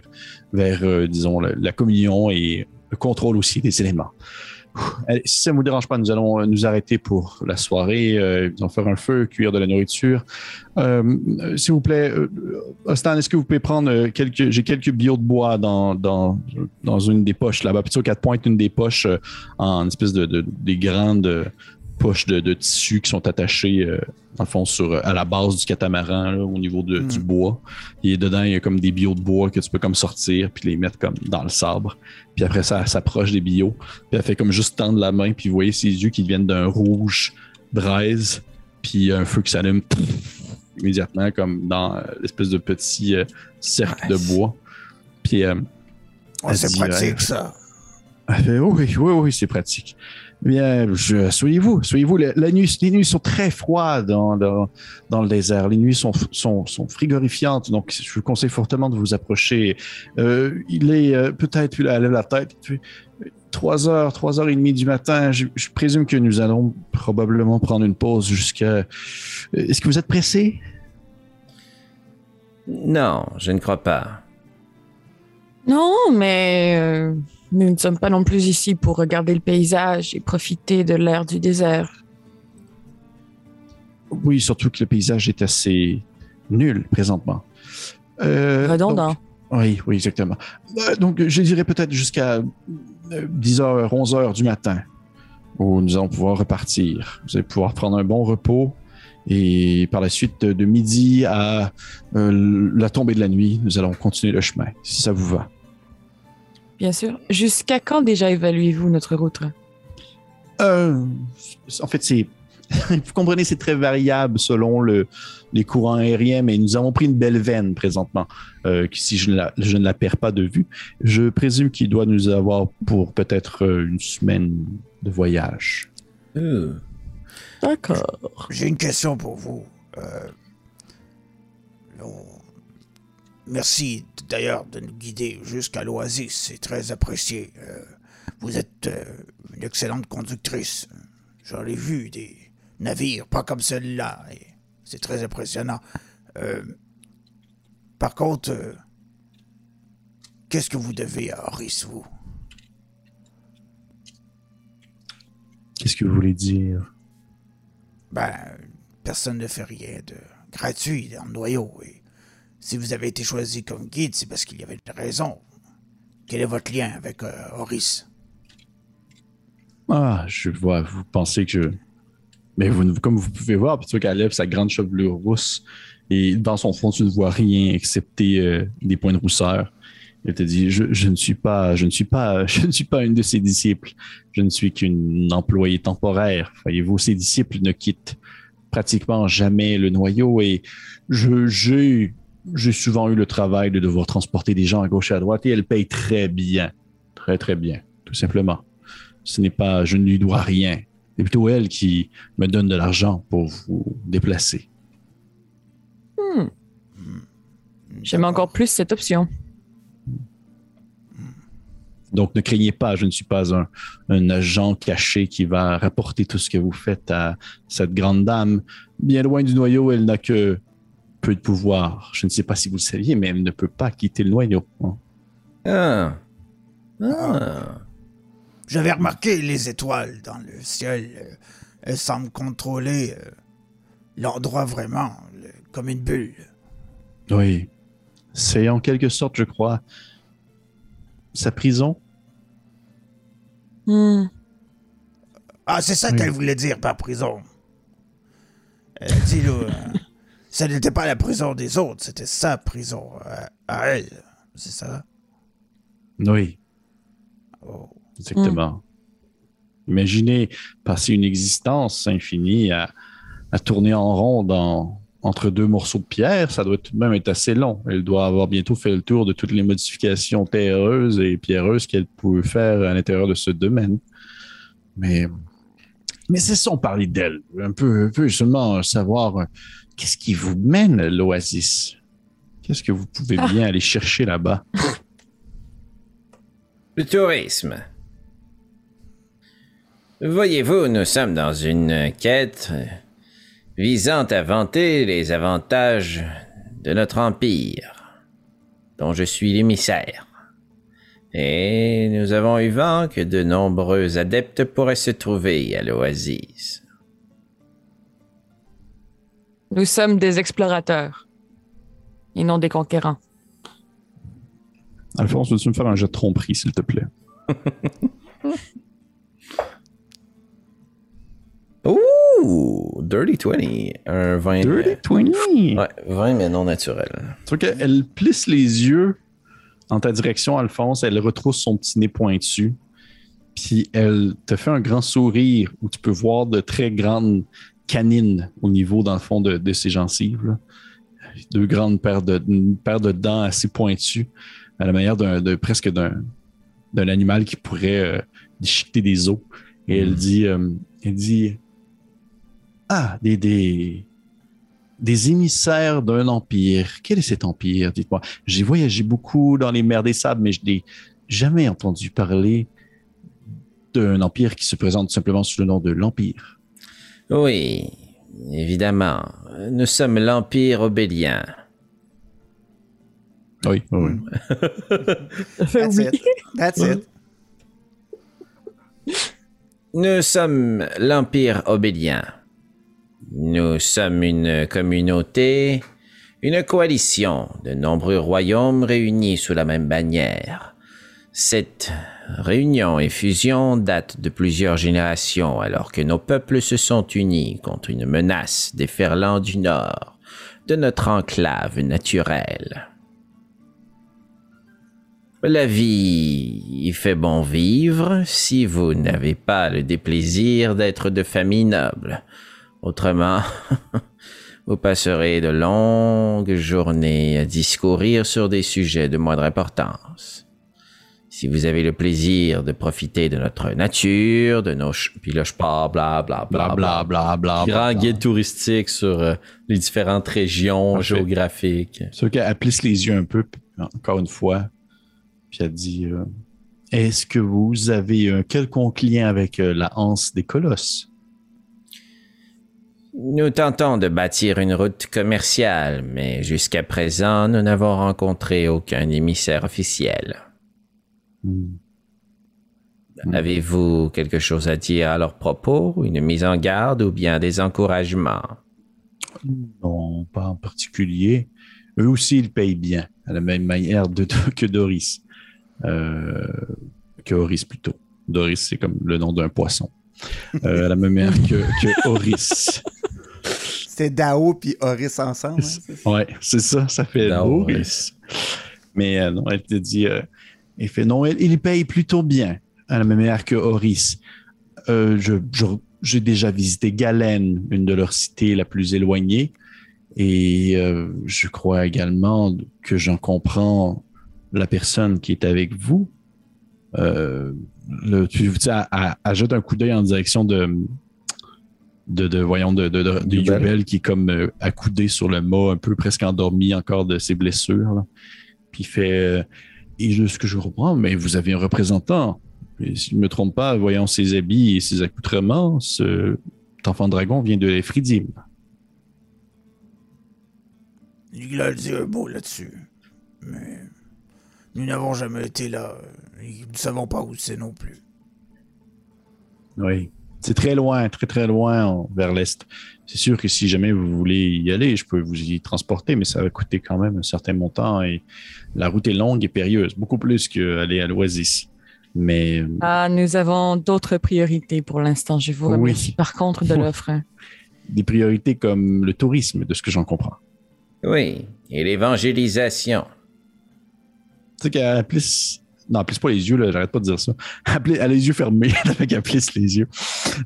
vers euh, disons, la, la communion et le contrôle aussi des éléments. Si ça ne vous dérange pas, nous allons euh, nous arrêter pour la soirée. Euh, nous allons faire un feu, cuire de la nourriture. Euh, euh, S'il vous plaît, euh, Ostan, est-ce que vous pouvez prendre euh, quelques... J'ai quelques billots de bois dans, dans, dans une des poches là-bas. Plutôt quatre pointes, une des poches euh, en espèce de, de- des grandes euh, poches de, de tissu qui sont attachées euh, dans le fond, sur, à la base du catamaran, là, au niveau de- Mm. du bois. Et dedans, il y a comme des billots de bois que tu peux comme sortir puis les mettre comme dans le sabre. Puis après ça, elle s'approche des billots. Puis elle fait comme juste tendre la main, puis vous voyez ses yeux qui deviennent d'un rouge braise, puis un feu qui s'allume immédiatement, comme dans euh, l'espèce de petit euh, cercle de bois. Puis euh, Oh, c'est pratique, ça. elle fait, oui, oui, oui, c'est pratique. Bien, je- soyez-vous, soyez-vous. La, la nuit, les nuits sont très froides dans, dans, dans le désert. Les nuits sont, sont, sont frigorifiantes, donc je vous conseille fortement de vous approcher. Euh, il est euh, peut-être, puis là, elle lève la tête, il fait, 3 heures, 3 heures et demie du matin. Je, je présume que nous allons probablement prendre une pause jusqu'à. Euh, Est-ce que vous êtes pressé? Non, je ne crois pas. Non, mais euh, nous ne sommes pas non plus ici pour regarder le paysage et profiter de l'air du désert. Oui, surtout que le paysage est assez nul présentement. Euh, Redondant. donc- oui, oui, exactement. Euh, donc, je dirais peut-être jusqu'à euh, 10h, 11h du matin, où nous allons pouvoir repartir. Vous allez pouvoir prendre un bon repos. Et par la suite, de, de midi à euh, la tombée de la nuit, nous allons continuer le chemin, si ça vous va. Bien sûr. Jusqu'à quand déjà évaluez-vous notre route? Euh, en fait, c'est. Vous comprenez, c'est très variable selon le, les courants aériens, mais nous avons pris une belle veine présentement, euh, si je ne, la, je ne la perds pas de vue. Je présume qu'il doit nous avoir pour peut-être euh, une semaine de voyage. Euh, D'accord. J'ai une question pour vous. Euh, on- Merci d'ailleurs de nous guider jusqu'à l'oasis, c'est très apprécié. Euh, vous êtes euh, une excellente conductrice. J'en ai vu des navires, pas comme celui-là, et c'est très impressionnant. Euh, par contre, qu'est-ce que vous devez à Horis, vous? Qu'est-ce que vous voulez dire? Ben, personne ne fait rien de gratuit dans le noyau. Et si vous avez été choisi comme guide, c'est parce qu'il y avait une raison. Quel est votre lien avec euh, Horis? Ah, je vois, vous pensez que je. Mais vous, comme vous pouvez voir, vois qu'elle lève sa grande chevelure rousse et dans son front, tu ne vois rien excepté euh, des points de rousseur. Elle te dit je, je ne suis pas, je ne suis pas, je ne suis pas une de ses disciples. Je ne suis qu'une employée temporaire. Voyez-vous, ses disciples ne quittent pratiquement jamais le noyau et je, j'ai, j'ai souvent eu le travail de devoir transporter des gens à gauche et à droite et elle paye très bien. Très, très bien. Tout simplement. Ce n'est pas, je ne lui dois rien. C'est plutôt elle qui me donne de l'argent pour vous déplacer. Hmm. J'aime encore plus cette option. Donc, ne craignez pas, je ne suis pas un, un agent caché qui va rapporter tout ce que vous faites à cette grande dame. Bien loin du noyau, elle n'a que peu de pouvoir. Je ne sais pas si vous le saviez, mais elle ne peut pas quitter le noyau. hein. Ah. Ah. J'avais remarqué les étoiles dans le ciel. euh, Elles semblent contrôler euh, l'endroit vraiment, comme une bulle. Oui. C'est en quelque sorte, je crois, sa prison. Hmm. Ah, c'est ça Oui. qu'elle voulait dire par prison. Elle a ça n'était pas la prison des autres, c'était sa prison euh, à elle. C'est ça? Oui. Oh. Exactement. Imaginez passer une existence infinie à, à tourner en rond dans, entre deux morceaux de pierre, ça doit tout de même être assez long. Elle doit avoir bientôt fait le tour de toutes les modifications terreuses et pierreuses qu'elle pouvait faire à l'intérieur de ce domaine. Mais, mais cessons de parler d'elle. Un peu, un peu seulement savoir qu'est-ce qui vous mène à l'oasis? Qu'est-ce que vous pouvez Ah. bien aller chercher là-bas? Le tourisme. Voyez-vous, nous sommes dans une quête visant à vanter les avantages de notre empire, dont je suis l'émissaire. Et nous avons eu vent que de nombreux adeptes pourraient se trouver à l'oasis. Nous sommes des explorateurs et non des conquérants. Alphonse, veux-tu me faire un jet de tromperie, s'il te plaît? Ouh! Dirty 20. Un 20. Dirty 20! Ouais, 20 mais non naturel. Tu vois qu'elle plisse les yeux en ta direction, Alphonse. Elle retrousse son petit nez pointu. Puis elle te fait un grand sourire où tu peux voir de très grandes canines au niveau, dans le fond, de, de ses gencives. là. Deux grandes paires de, une paire de dents assez pointues, à la manière d'un, de, presque d'un, d'un animal qui pourrait euh, déchiqueter des os. Et elle dit, euh, elle dit, ah, des, des, des émissaires d'un empire. Quel est cet empire? Dites-moi? J'ai voyagé beaucoup dans les mers des sables, mais je n'ai jamais entendu parler d'un empire qui se présente simplement sous le nom de l'Empire. Oui, évidemment. Nous sommes l'Empire obélien. Oui, oui. That's it. That's it. Nous sommes l'Empire obélien. Nous sommes une communauté, une coalition de nombreux royaumes réunis sous la même bannière. Cette réunion et fusion date de plusieurs générations alors que nos peuples se sont unis contre une menace déferlant du nord de notre enclave naturelle. La vie y fait bon vivre si vous n'avez pas le déplaisir d'être de famille noble. Autrement, vous passerez de longues journées à discourir sur des sujets de moindre importance. Si vous avez le plaisir de profiter de notre nature, de nos... Puis là, je pars, bla, bla, bla, Bla, bla, bla, Grand guide touristique sur euh, les différentes régions géographiques. Sûr qu'elle plisse les yeux un peu, encore une fois. Puis elle dit euh, Est-ce que vous avez un quelconque lien avec euh, la anse des colosses? Nous tentons de bâtir une route commerciale, mais jusqu'à présent, nous n'avons rencontré aucun émissaire officiel. Hmm. Avez-vous quelque chose à dire à leur propos, une mise en garde ou bien des encouragements? Non, pas en particulier. Eux aussi, ils payent bien, à la même manière de, que Doris. Euh, que Horis plutôt. Doris, c'est comme le nom d'un poisson. Euh, à la même manière que, que Horis. C'était Dao puis Horis ensemble. hein, c'est ça? Ouais, c'est ça, ça fait Dao, Horis. Mais euh, non, elle te dit, euh, il fait non, il, il paye plutôt bien, à la même manière que Horis. Euh, je, je- j'ai déjà visité Galène, une de leurs cités la plus éloignée, et euh, je crois également que j'en comprends la personne qui est avec vous. Euh, le, tu un coup d'œil en direction de, de, de voyons, de, de, Yubel. Qui est comme euh, accoudé sur le mât, un peu presque endormi encore de ses blessures. là. Puis il fait, et de ce que je comprends, mais vous avez un représentant. Et si je ne me trompe pas, voyons ses habits et ses accoutrements, ce, cet enfant dragon vient de Efridim. Il a dit un mot là-dessus. Mais nous n'avons jamais été là. Et nous ne savons pas où c'est non plus. Oui. C'est très loin, très très loin vers l'est. C'est sûr que si jamais vous voulez y aller, je peux vous y transporter, mais ça va coûter quand même un certain montant et la route est longue et périlleuse, beaucoup plus qu'aller à l'Oasis. Mais Ah, nous avons d'autres priorités pour l'instant. Je vous Oui. remercie par contre de l'offre. hein. des priorités comme le tourisme, de ce que j'en comprends. Oui, et l'évangélisation. Tu sais qu'elle plisse. Non, elle plisse pas les yeux, là, j'arrête pas de dire ça. Elle, elle a les yeux fermés, fait qu'elle plisse les yeux.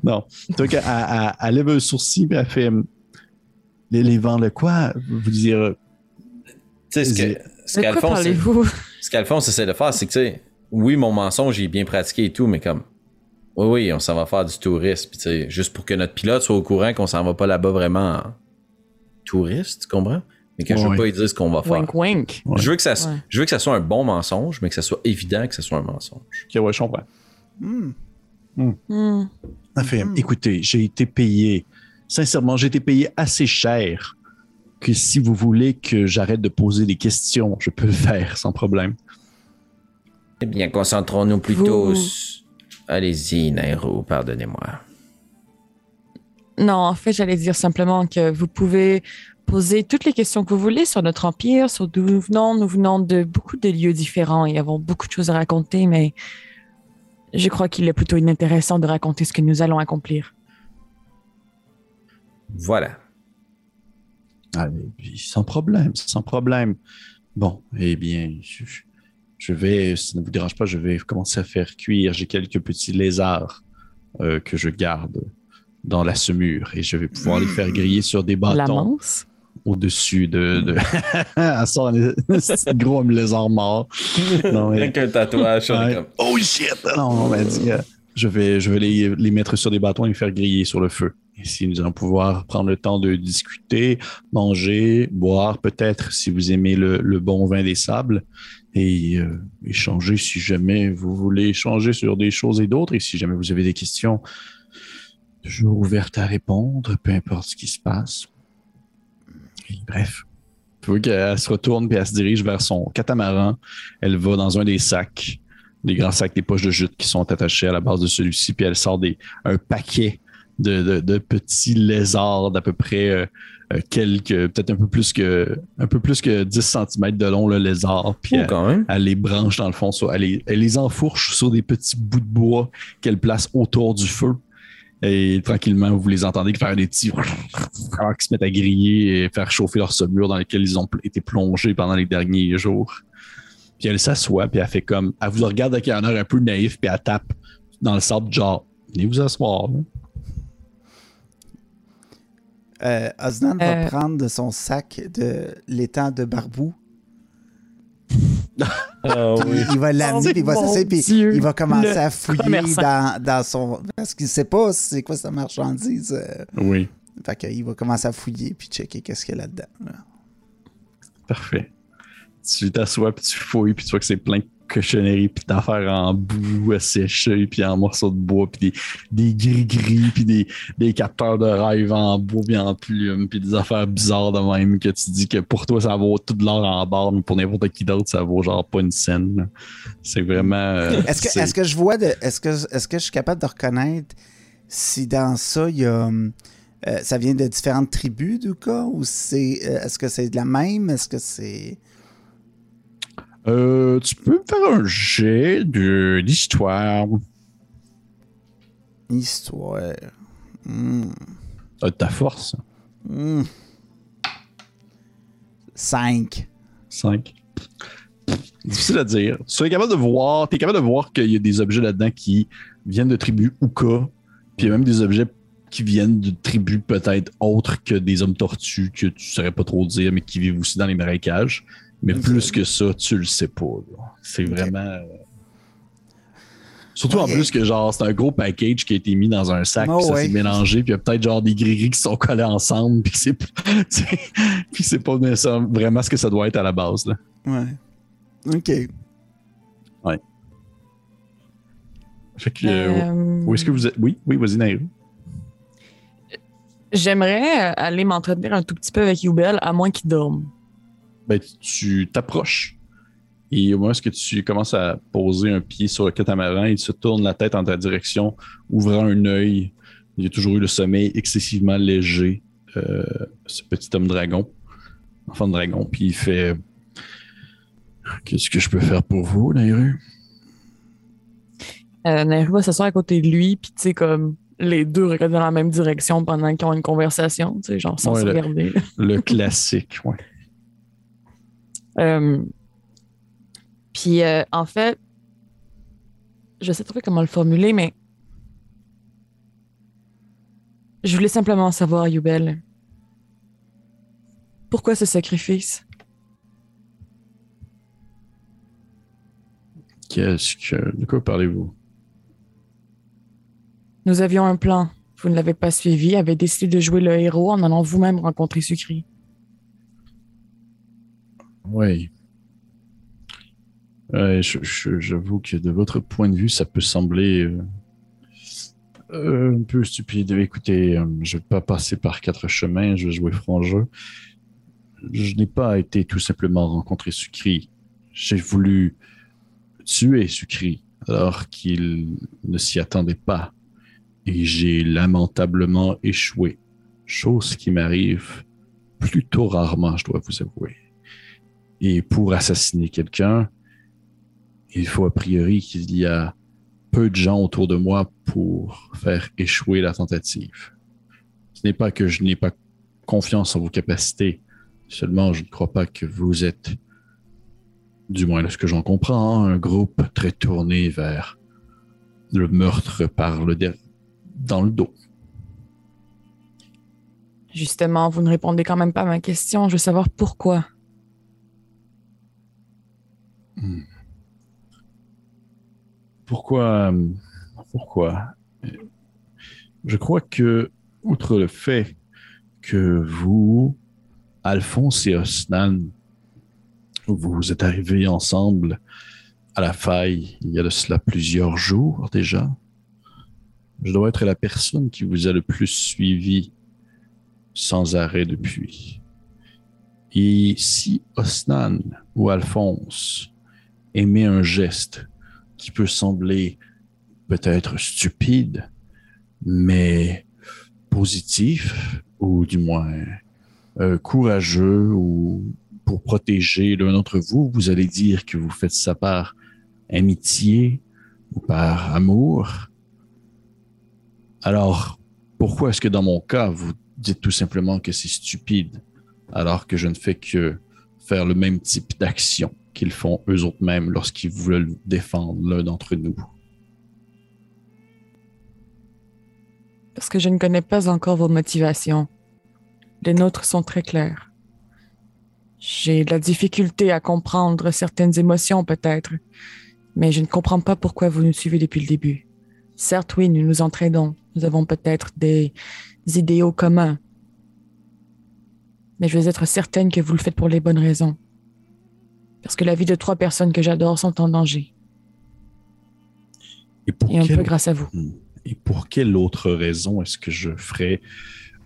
Non. Sais qu'elle elle- elle lève un sourcil, puis elle fait. hum, Les, les vents, le quoi Vous dire. Tu sais, ce que- ce qu'Alphonse parlez-vous? ce qu'Alphonse essaie de faire, c'est que, tu sais, oui, mon mensonge, est bien pratiqué et tout, mais comme, oui, oui, on s'en va faire du tourisme, puis tu sais, juste pour que notre pilote soit au courant qu'on s'en va pas là-bas vraiment en touriste, tu comprends? Mais que je veux pas dire ce qu'on va faire. Wink wink. Ouais. Je veux que ça, Ouais. je veux que ça soit un bon mensonge, mais que ça soit évident que ça soit un mensonge. Ok, ouais, je comprends. Hmm. Hmm. Elle fait, écoutez, j'ai été payé, sincèrement, j'ai été payé assez cher que si vous voulez que j'arrête de poser des questions, je peux le faire sans problème. Eh bien, concentrons-nous plutôt. Vous- Allez-y, Nairo, pardonnez-moi. Non, en fait, j'allais dire simplement que vous pouvez poser toutes les questions que vous voulez sur notre empire, sur d'où nous venons. Nous venons de beaucoup de lieux différents et avons beaucoup de choses à raconter, mais je crois qu'il est plutôt inintéressant de raconter ce que nous allons accomplir. Voilà. Ah, sans problème, sans problème. Bon, eh bien, je, je vais, si ça ne vous dérange pas, je vais commencer à faire cuire. J'ai quelques petits lézards euh, que je garde dans la semure et je vais pouvoir les faire griller sur des La bâtons manse? Au-dessus de. de... Elle sort un gros homme lézard mort. Non, mais- Avec un tatouage, on est Ouais. comme, Oh shit! Non, on m'a dit, euh, je vais, je vais les, les mettre sur des bâtons et les faire griller sur le feu. Ici, nous allons pouvoir prendre le temps de discuter, manger, boire, peut-être, si vous aimez le, le bon vin des sables, et euh, échanger si jamais vous voulez échanger sur des choses et d'autres. Et si jamais vous avez des questions, toujours ouverte à répondre, peu importe ce qui se passe. Bref. Tu vois qu'elle se retourne puis elle se dirige vers son catamaran. Elle va dans un des sacs des grands sacs, des poches de jute qui sont attachées à la base de celui-ci, puis elle sort des, un paquet de, de- de petits lézards d'à peu près euh, euh, quelques, peut-être un peu plus que un peu plus que 10 cm de long, le lézard, puis Oh, elle, quand même. elle les branche dans le fond, sur- elle, les, elle les enfourche sur des petits bouts de bois qu'elle place autour du feu. Et tranquillement, vous les entendez faire des petits alors qu'ils se mettent à griller et faire chauffer leur saumure dans lesquelles ils ont été plongés pendant les derniers jours. Puis elle s'assoit, puis elle fait comme. Elle vous regarde avec un air un peu naïf, puis elle tape dans le sable, genre, venez vous asseoir. Euh, Osnan va Euh. prendre de son sac de l'étang de Barbou. Ah oui. Il va l'amener, Oh, puis il va s'asseoir, puis il va commencer le à fouiller dans, dans son. Parce qu'il sait pas c'est quoi sa marchandise. euh. Oui, Fait qu'il va commencer à fouiller, puis checker qu'est-ce qu'il y a là-dedans. là. parfait. Tu t'assois, puis tu fouilles, puis tu vois que c'est plein de cochonneries, puis d'affaires en boue asséchées, puis en morceaux de bois, puis des, gris-gris, puis des, des capteurs de rêve en bois, puis en plume, puis des affaires bizarres de même que tu dis que pour toi, ça vaut tout de l'or en barre, mais pour n'importe qui d'autre, ça vaut genre pas une scène. C'est vraiment. euh, Est-ce que, est-ce que je vois de. Est-ce que, est-ce que je suis capable de reconnaître si dans ça, il y a. euh, ça vient de différentes tribus, du cas, ou c'est. euh, est-ce que c'est de la même? Est-ce que c'est. Euh, tu peux me faire un jet de d'histoire. Histoire. Hmm. Euh, ta force. Hmm. Cinq. 5. Difficile à dire. Tu es capable de voir, es capable de voir qu'il y a des objets là-dedans qui viennent de tribus Uka, puis il y a même des objets qui viennent de tribus peut-être autres que des hommes tortues que tu saurais pas trop dire, mais qui vivent aussi dans les marécages. Mais Ok. plus que ça, tu le sais pas. là. C'est vraiment. euh, Surtout en plus que genre c'est un gros package qui a été mis dans un sac, Oh, puis ça ouais. s'est mélangé, puis il y a peut-être genre des gris qui sont collés ensemble, puis c'est puis c'est pas vraiment ce que ça doit être à la base. Là. Ouais. OK. Fait que, euh, Euh, où est-ce que vous êtes? Oui, oui, vas-y, Naïru. J'aimerais aller m'entretenir un tout petit peu avec Youbel, à moins qu'il dorme. Ben, tu t'approches et au moment où tu commences à poser un pied sur le catamaran, il se tourne la tête en ta direction, ouvrant un œil. Il a toujours eu le sommeil excessivement léger, euh, ce petit homme dragon, enfant de dragon, puis il fait Qu'est-ce que je peux faire pour vous, Naïru? Euh, Nairu va s'asseoir à côté de lui, puis tu sais, comme les deux regardent dans la même direction pendant qu'ils ont une conversation, tu sais, genre sans Ouais, se le- regarder. Le classique, ouais. Euh, puis euh, en fait, je sais pas comment le formuler, mais je voulais simplement savoir, Youbel, pourquoi ce sacrifice? Qu'est-ce que. De quoi parlez-vous? Nous avions un plan. Vous ne l'avez pas suivi, avez décidé de jouer le héros en allant vous-même rencontrer Sucri. Oui. J'avoue que de votre point de vue, ça peut sembler euh, euh, un peu stupide. Écoutez, euh, je ne vais pas passer par quatre chemins, je vais jouer franc jeu. Je n'ai pas été tout simplement rencontrer Sucri. J'ai voulu tuer Sucri alors qu'il ne s'y attendait pas. Et j'ai lamentablement échoué. Chose qui m'arrive plutôt rarement, je dois vous avouer. Et pour assassiner quelqu'un, il faut a priori qu'il y a peu de gens autour de moi pour faire échouer la tentative. Ce n'est pas que je n'ai pas confiance en vos capacités, seulement je ne crois pas que vous êtes, du moins de ce que j'en comprends, un groupe très tourné vers le meurtre par le dans le dos. Justement, vous ne répondez quand même pas à ma question. Je veux savoir pourquoi. Pourquoi Pourquoi? Je crois que, outre le fait que vous, Alphonse et Osnan, vous êtes arrivés ensemble à la faille il y a de cela plusieurs jours déjà, je dois être la personne qui vous a le plus suivi sans arrêt depuis. Et si Osnan ou Alphonse aimait un geste qui peut sembler peut-être stupide, mais positif, ou du moins euh, courageux, ou pour protéger l'un d'entre vous, vous allez dire que vous faites ça par amitié ou par amour. Alors, pourquoi est-ce que dans mon cas, vous dites tout simplement que c'est stupide, alors que je ne fais que faire le même type d'action? Qu'ils font eux autres mêmes lorsqu'ils veulent défendre l'un d'entre nous? Parce que je ne connais pas encore vos motivations. Les nôtres sont très claires. J'ai de la difficulté à comprendre certaines émotions peut-être, mais je ne comprends pas pourquoi vous nous suivez depuis le début. Certes, oui, nous nous entraînons. Nous avons peut-être des idéaux communs. Mais je veux être certaine que vous le faites pour les bonnes raisons. Parce que la vie de trois personnes que j'adore sont en danger. Et pour, Et un peu grâce à vous. et pour quelle autre raison est-ce que je ferais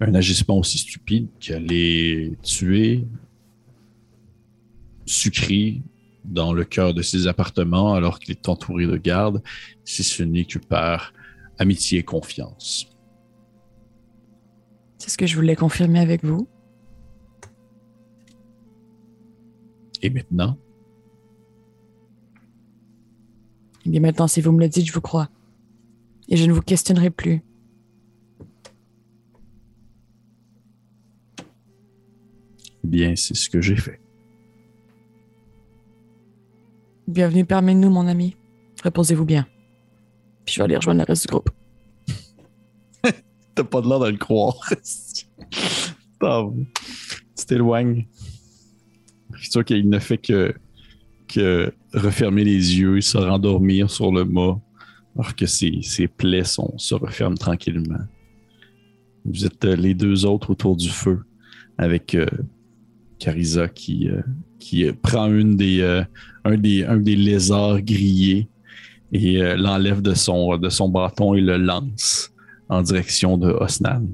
un agissement aussi stupide qu'aller tuer Sucri dans le cœur de ses appartements alors qu'il est entouré de gardes, si ce n'est que par amitié et confiance? C'est ce que je voulais confirmer avec vous. Et maintenant, Et bien maintenant, si vous me le dites, je vous crois. Et je ne vous questionnerai plus. eh bien, c'est ce que j'ai fait. Bienvenue parmi nous, mon ami. Reposez-vous bien. Puis je vais aller rejoindre le reste du groupe. T'as pas de l'air de le croire. Tu t'éloignes. C'est sûr qu'il ne fait que, refermer les yeux, se rendormir sur le mât, alors que ses, ses plaies se referment tranquillement. Vous êtes euh, les deux autres autour du feu, avec euh, Carissa qui, euh, euh, prend un, des, lézards grillés et l'enlève de son, de son bâton et le lance en direction de Osnan.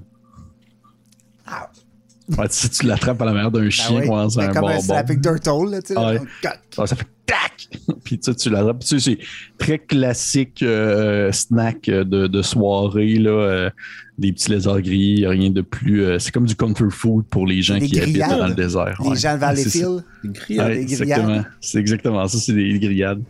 Ouais, tu sais, tu l'attrapes à la manière d'un chien Ben oui. dans Ben un comme un bonbon. slapping turtle, là, tu sais. là, Ouais. Ah, ça fait tac! Puis tu sais, tu l'attrapes. Tu sais, c'est très classique euh, snack de, de soirée, là. euh, des petits lézards gris, rien de plus. euh, c'est comme du comfort food pour les gens Des qui habitent grillades. dans le désert. Les ouais. gens Ah, c'est. Valleyfield. Écrit, Ouais, des exactement. grillades. C'est exactement ça, c'est des grillades.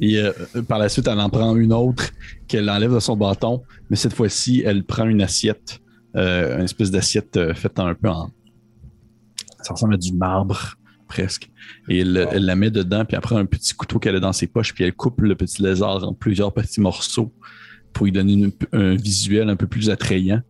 Et euh, par la suite, elle en prend une autre qu'elle enlève de son bâton, mais cette fois-ci, elle prend une assiette, euh, une espèce d'assiette euh, faite un peu en. Ça ressemble à du marbre, presque. Et elle, elle la met dedans, puis prend un petit couteau qu'elle a dans ses poches, puis elle coupe le petit lézard en plusieurs petits morceaux pour lui donner une- un visuel un peu plus attrayant.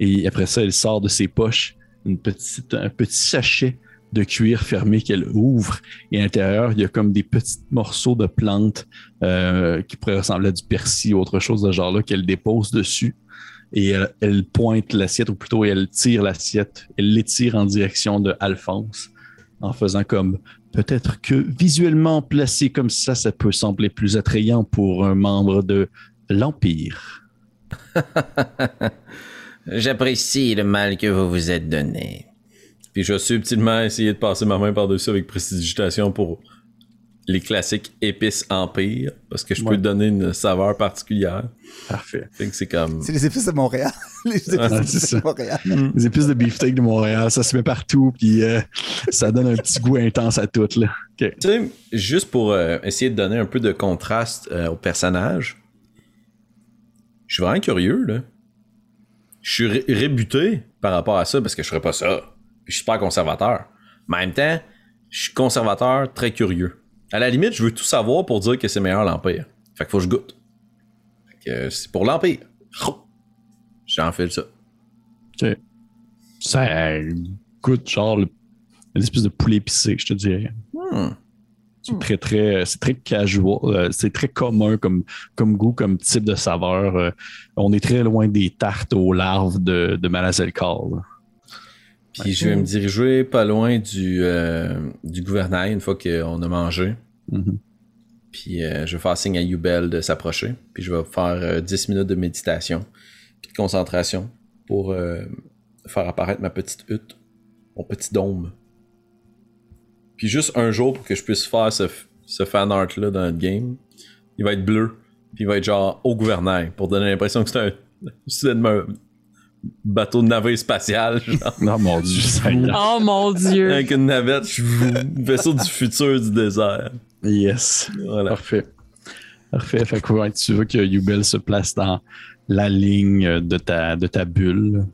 Et après ça, elle sort de ses poches une petite, un petit sachet de cuir fermé qu'elle ouvre et à l'intérieur, il y a comme des petits morceaux de plantes euh, qui pourraient ressembler à du persil ou autre chose de ce genre-là qu'elle dépose dessus. Et elle, elle pointe l'assiette, ou plutôt elle tire l'assiette, elle l'étire en direction de Alphonse, en faisant comme peut-être que visuellement placé comme ça, ça peut sembler plus attrayant pour un membre de l'Empire. J'apprécie le mal que vous vous êtes donné. Puis je vais subtilement essayer de passer ma main par-dessus avec précipitation pour les classiques épices empire, parce que je peux donner une saveur particulière. Parfait. C'est comme... C'est les épices de Montréal. les épices Ah, de. Montréal. Les épices de beefsteak de Montréal, ça se met partout, puis euh, ça donne un petit goût intense à tout. Là. Tu sais, juste pour euh, essayer de donner un peu de contraste euh, au personnage, je suis vraiment curieux, là. Je suis ré- rébuté par rapport à ça parce que je ferais pas ça. Je suis super conservateur. Mais en même temps, je suis conservateur très curieux. À la limite, je veux tout savoir pour dire que c'est meilleur l'Empire. Fait qu'il faut que je goûte. Fait que euh, c'est pour l'Empire. J'enfile ça. Ok. Ça goûte genre le- une espèce de poulet épicé, je te dirais. Hmm. C'est très, très, c'est très casual, euh, c'est très commun comme, comme goût, comme type de saveur. euh, on est très loin des tartes aux larves de, de Malazelkar. Puis je vais me diriger pas loin du, euh, du gouvernail une fois qu'on a mangé. Mhm. Puis euh, je vais faire signe à Yubel de s'approcher. Puis je vais faire euh, 10 minutes de méditation. Puis de concentration pour euh, faire apparaître ma petite hutte. Mon petit dôme. Puis juste un jour pour que je puisse faire ce, ce fan art là dans notre game. Il va être bleu. Puis il va être genre au gouvernail. Pour donner l'impression que c'est un, soudainement un bateau de navire spatial. Genre, Non, mon Dieu, Seigneur. Oh mon Dieu! avec une navette. Je vaisseau du futur du désert. Yes. Voilà. Parfait. Parfait. Fait que ouais, tu veux que Yubel se place dans la ligne de ta, de ta bulle.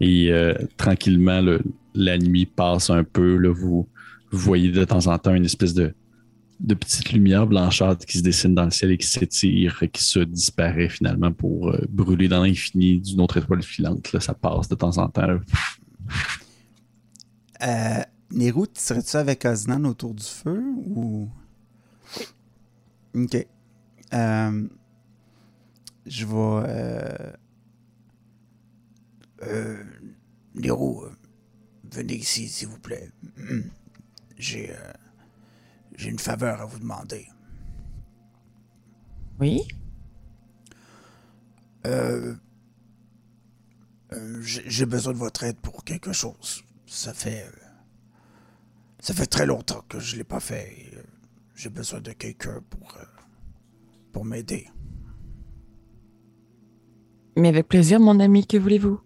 Et euh, tranquillement, le- la nuit passe un peu. Là, vous, vous voyez de temps en temps une espèce de, de petite lumière blanchâtre qui se dessine dans le ciel et qui s'étire et qui se disparaît finalement pour euh, brûler dans l'infini d'une autre étoile filante. Ça passe de temps en temps. là. Euh, Nero, tu serais-tu avec Osnan autour du feu ou? Ok. Euh, je vais. Euh... Euh, Nero, venez ici, s'il vous plaît. J'ai. J'ai une faveur à vous demander. Oui? Euh, euh, j'ai besoin de votre aide pour quelque chose. Ça fait. euh, ça fait très longtemps que je l'ai pas fait. euh, j'ai besoin de quelqu'un pour. pour m'aider. Mais avec plaisir, mon ami, que voulez-vous?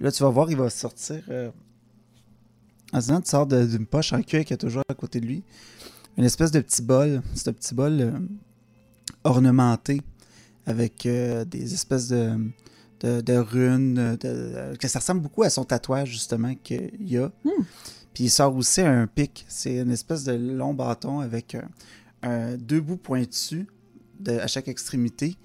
Là, tu vas voir, il va sortir. Aslan, tu sors de- d'une poche en cuir qu'il y a toujours à côté de lui. Une espèce de petit bol. C'est un petit bol euh, ornementé avec euh, des espèces de, de, de runes. de- que ça ressemble beaucoup à son tatouage, justement, qu'il y a. Puis il sort aussi un pic. C'est une espèce de long bâton avec un- deux bouts pointus à chaque extrémité.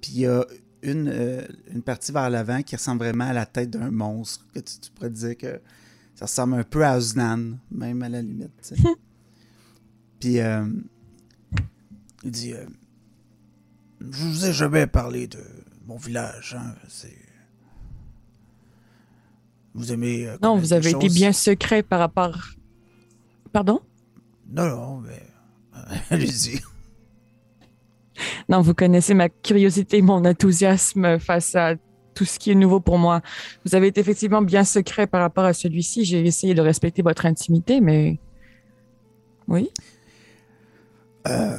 Puis il y a une, euh, une partie vers l'avant qui ressemble vraiment à la tête d'un monstre. Que tu, tu pourrais te dire que ça ressemble un peu à Osnan, même à la limite. Puis euh, il dit euh, Je vous ai jamais parlé de mon village. Hein? C'est. Vous aimez. euh, Non, vous avez été bien secret par rapport. Pardon? Non, non, mais. Allez-y. Non, vous connaissez ma curiosité, mon enthousiasme face à tout ce qui est nouveau pour moi. Vous avez été effectivement bien secret par rapport à celui-ci. J'ai essayé de respecter votre intimité, mais. Oui. Euh,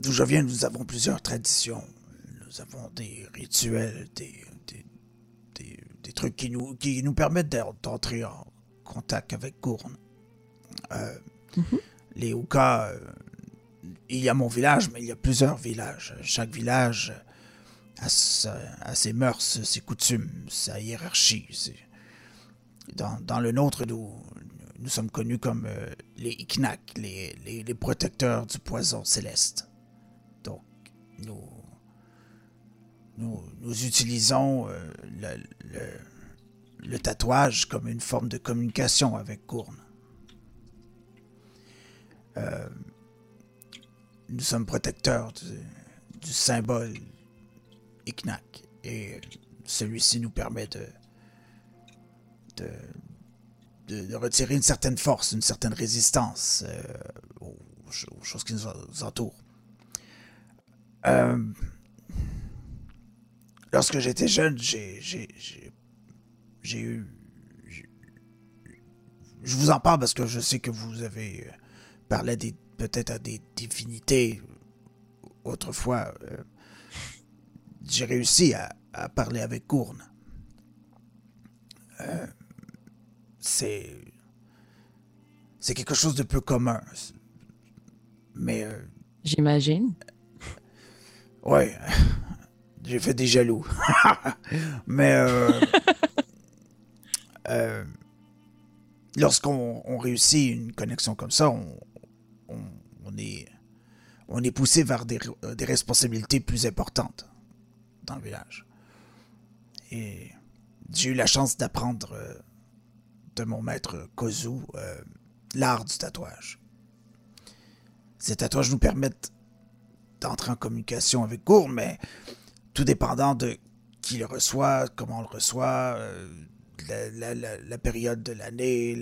D'où je viens, nous avons plusieurs traditions. Nous avons des rituels, des, des, des, des trucs qui nous, qui nous permettent d'en- d'entrer en contact avec Gourne. Euh, Les Oukas, euh, il y a mon village, mais il y a plusieurs villages. Chaque village a, sa- ses mœurs, ses coutumes, sa hiérarchie. Dans, le nôtre, nous, sommes connus comme euh, les Iknak, les, protecteurs du poison céleste. Donc, nous, utilisons euh, le, tatouage comme une forme de communication avec Gourne. Euh, nous sommes protecteurs du symbole Et celui-ci nous permet de, de, retirer une certaine force, une certaine résistance euh, aux, ch- aux choses qui nous en- nous entourent. Euh, lorsque j'étais jeune, j'ai eu... Je vous en parle parce que je sais que vous avez euh, parlé peut-être à des divinités autrefois. J'ai réussi à, à parler avec Gourne. Euh, c'est c'est quelque chose de peu commun. Mais euh, J'imagine. ouais, j'ai fait des jaloux. Mais euh, euh, lorsqu'on on réussit une connexion comme ça, on, on, on est on est poussé vers des, euh, des responsabilités plus importantes dans le village. Et j'ai eu la chance d'apprendre euh, de mon maître Kozu euh, l'art du tatouage. Ces tatouages nous permettent d'entrer en communication avec Gourne, mais tout dépendant de qui le reçoit, comment on le reçoit, euh, la, la- période de l'année,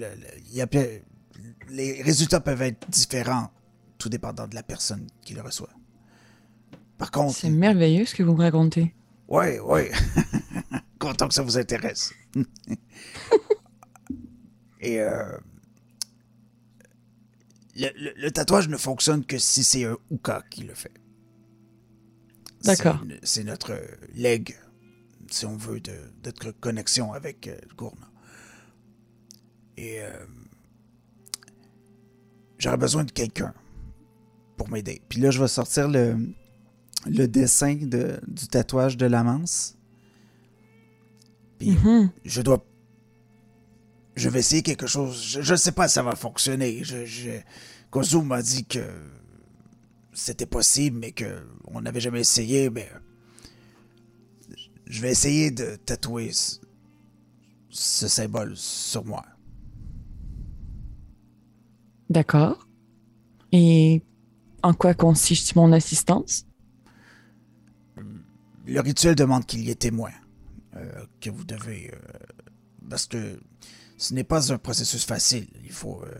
les résultats peuvent être différents, tout dépendant de la personne qui le reçoit. Par contre, C'est merveilleux ce que vous me racontez. oui, oui. Content que ça vous intéresse. Et euh, le, le- le tatouage ne fonctionne que si c'est un Uka qui le fait. D'accord. C'est- notre leg, si on veut, de notre connexion avec euh, Gourna. Et euh, j'aurais besoin de quelqu'un pour m'aider. Puis là, je vais sortir le, le dessin de, du tatouage de l'amance. Puis Mhm. je dois. Je vais essayer quelque chose. Je ne sais pas si ça va fonctionner. Je, je... Kozu m'a dit que c'était possible, mais que on n'avait jamais essayé. Mais je vais essayer de tatouer ce, ce symbole sur moi. D'accord. Et en quoi consiste mon assistance? Le rituel demande qu'il y ait témoin. euh, que vous devez. euh, parce que ce n'est pas un processus facile. Il faut, euh,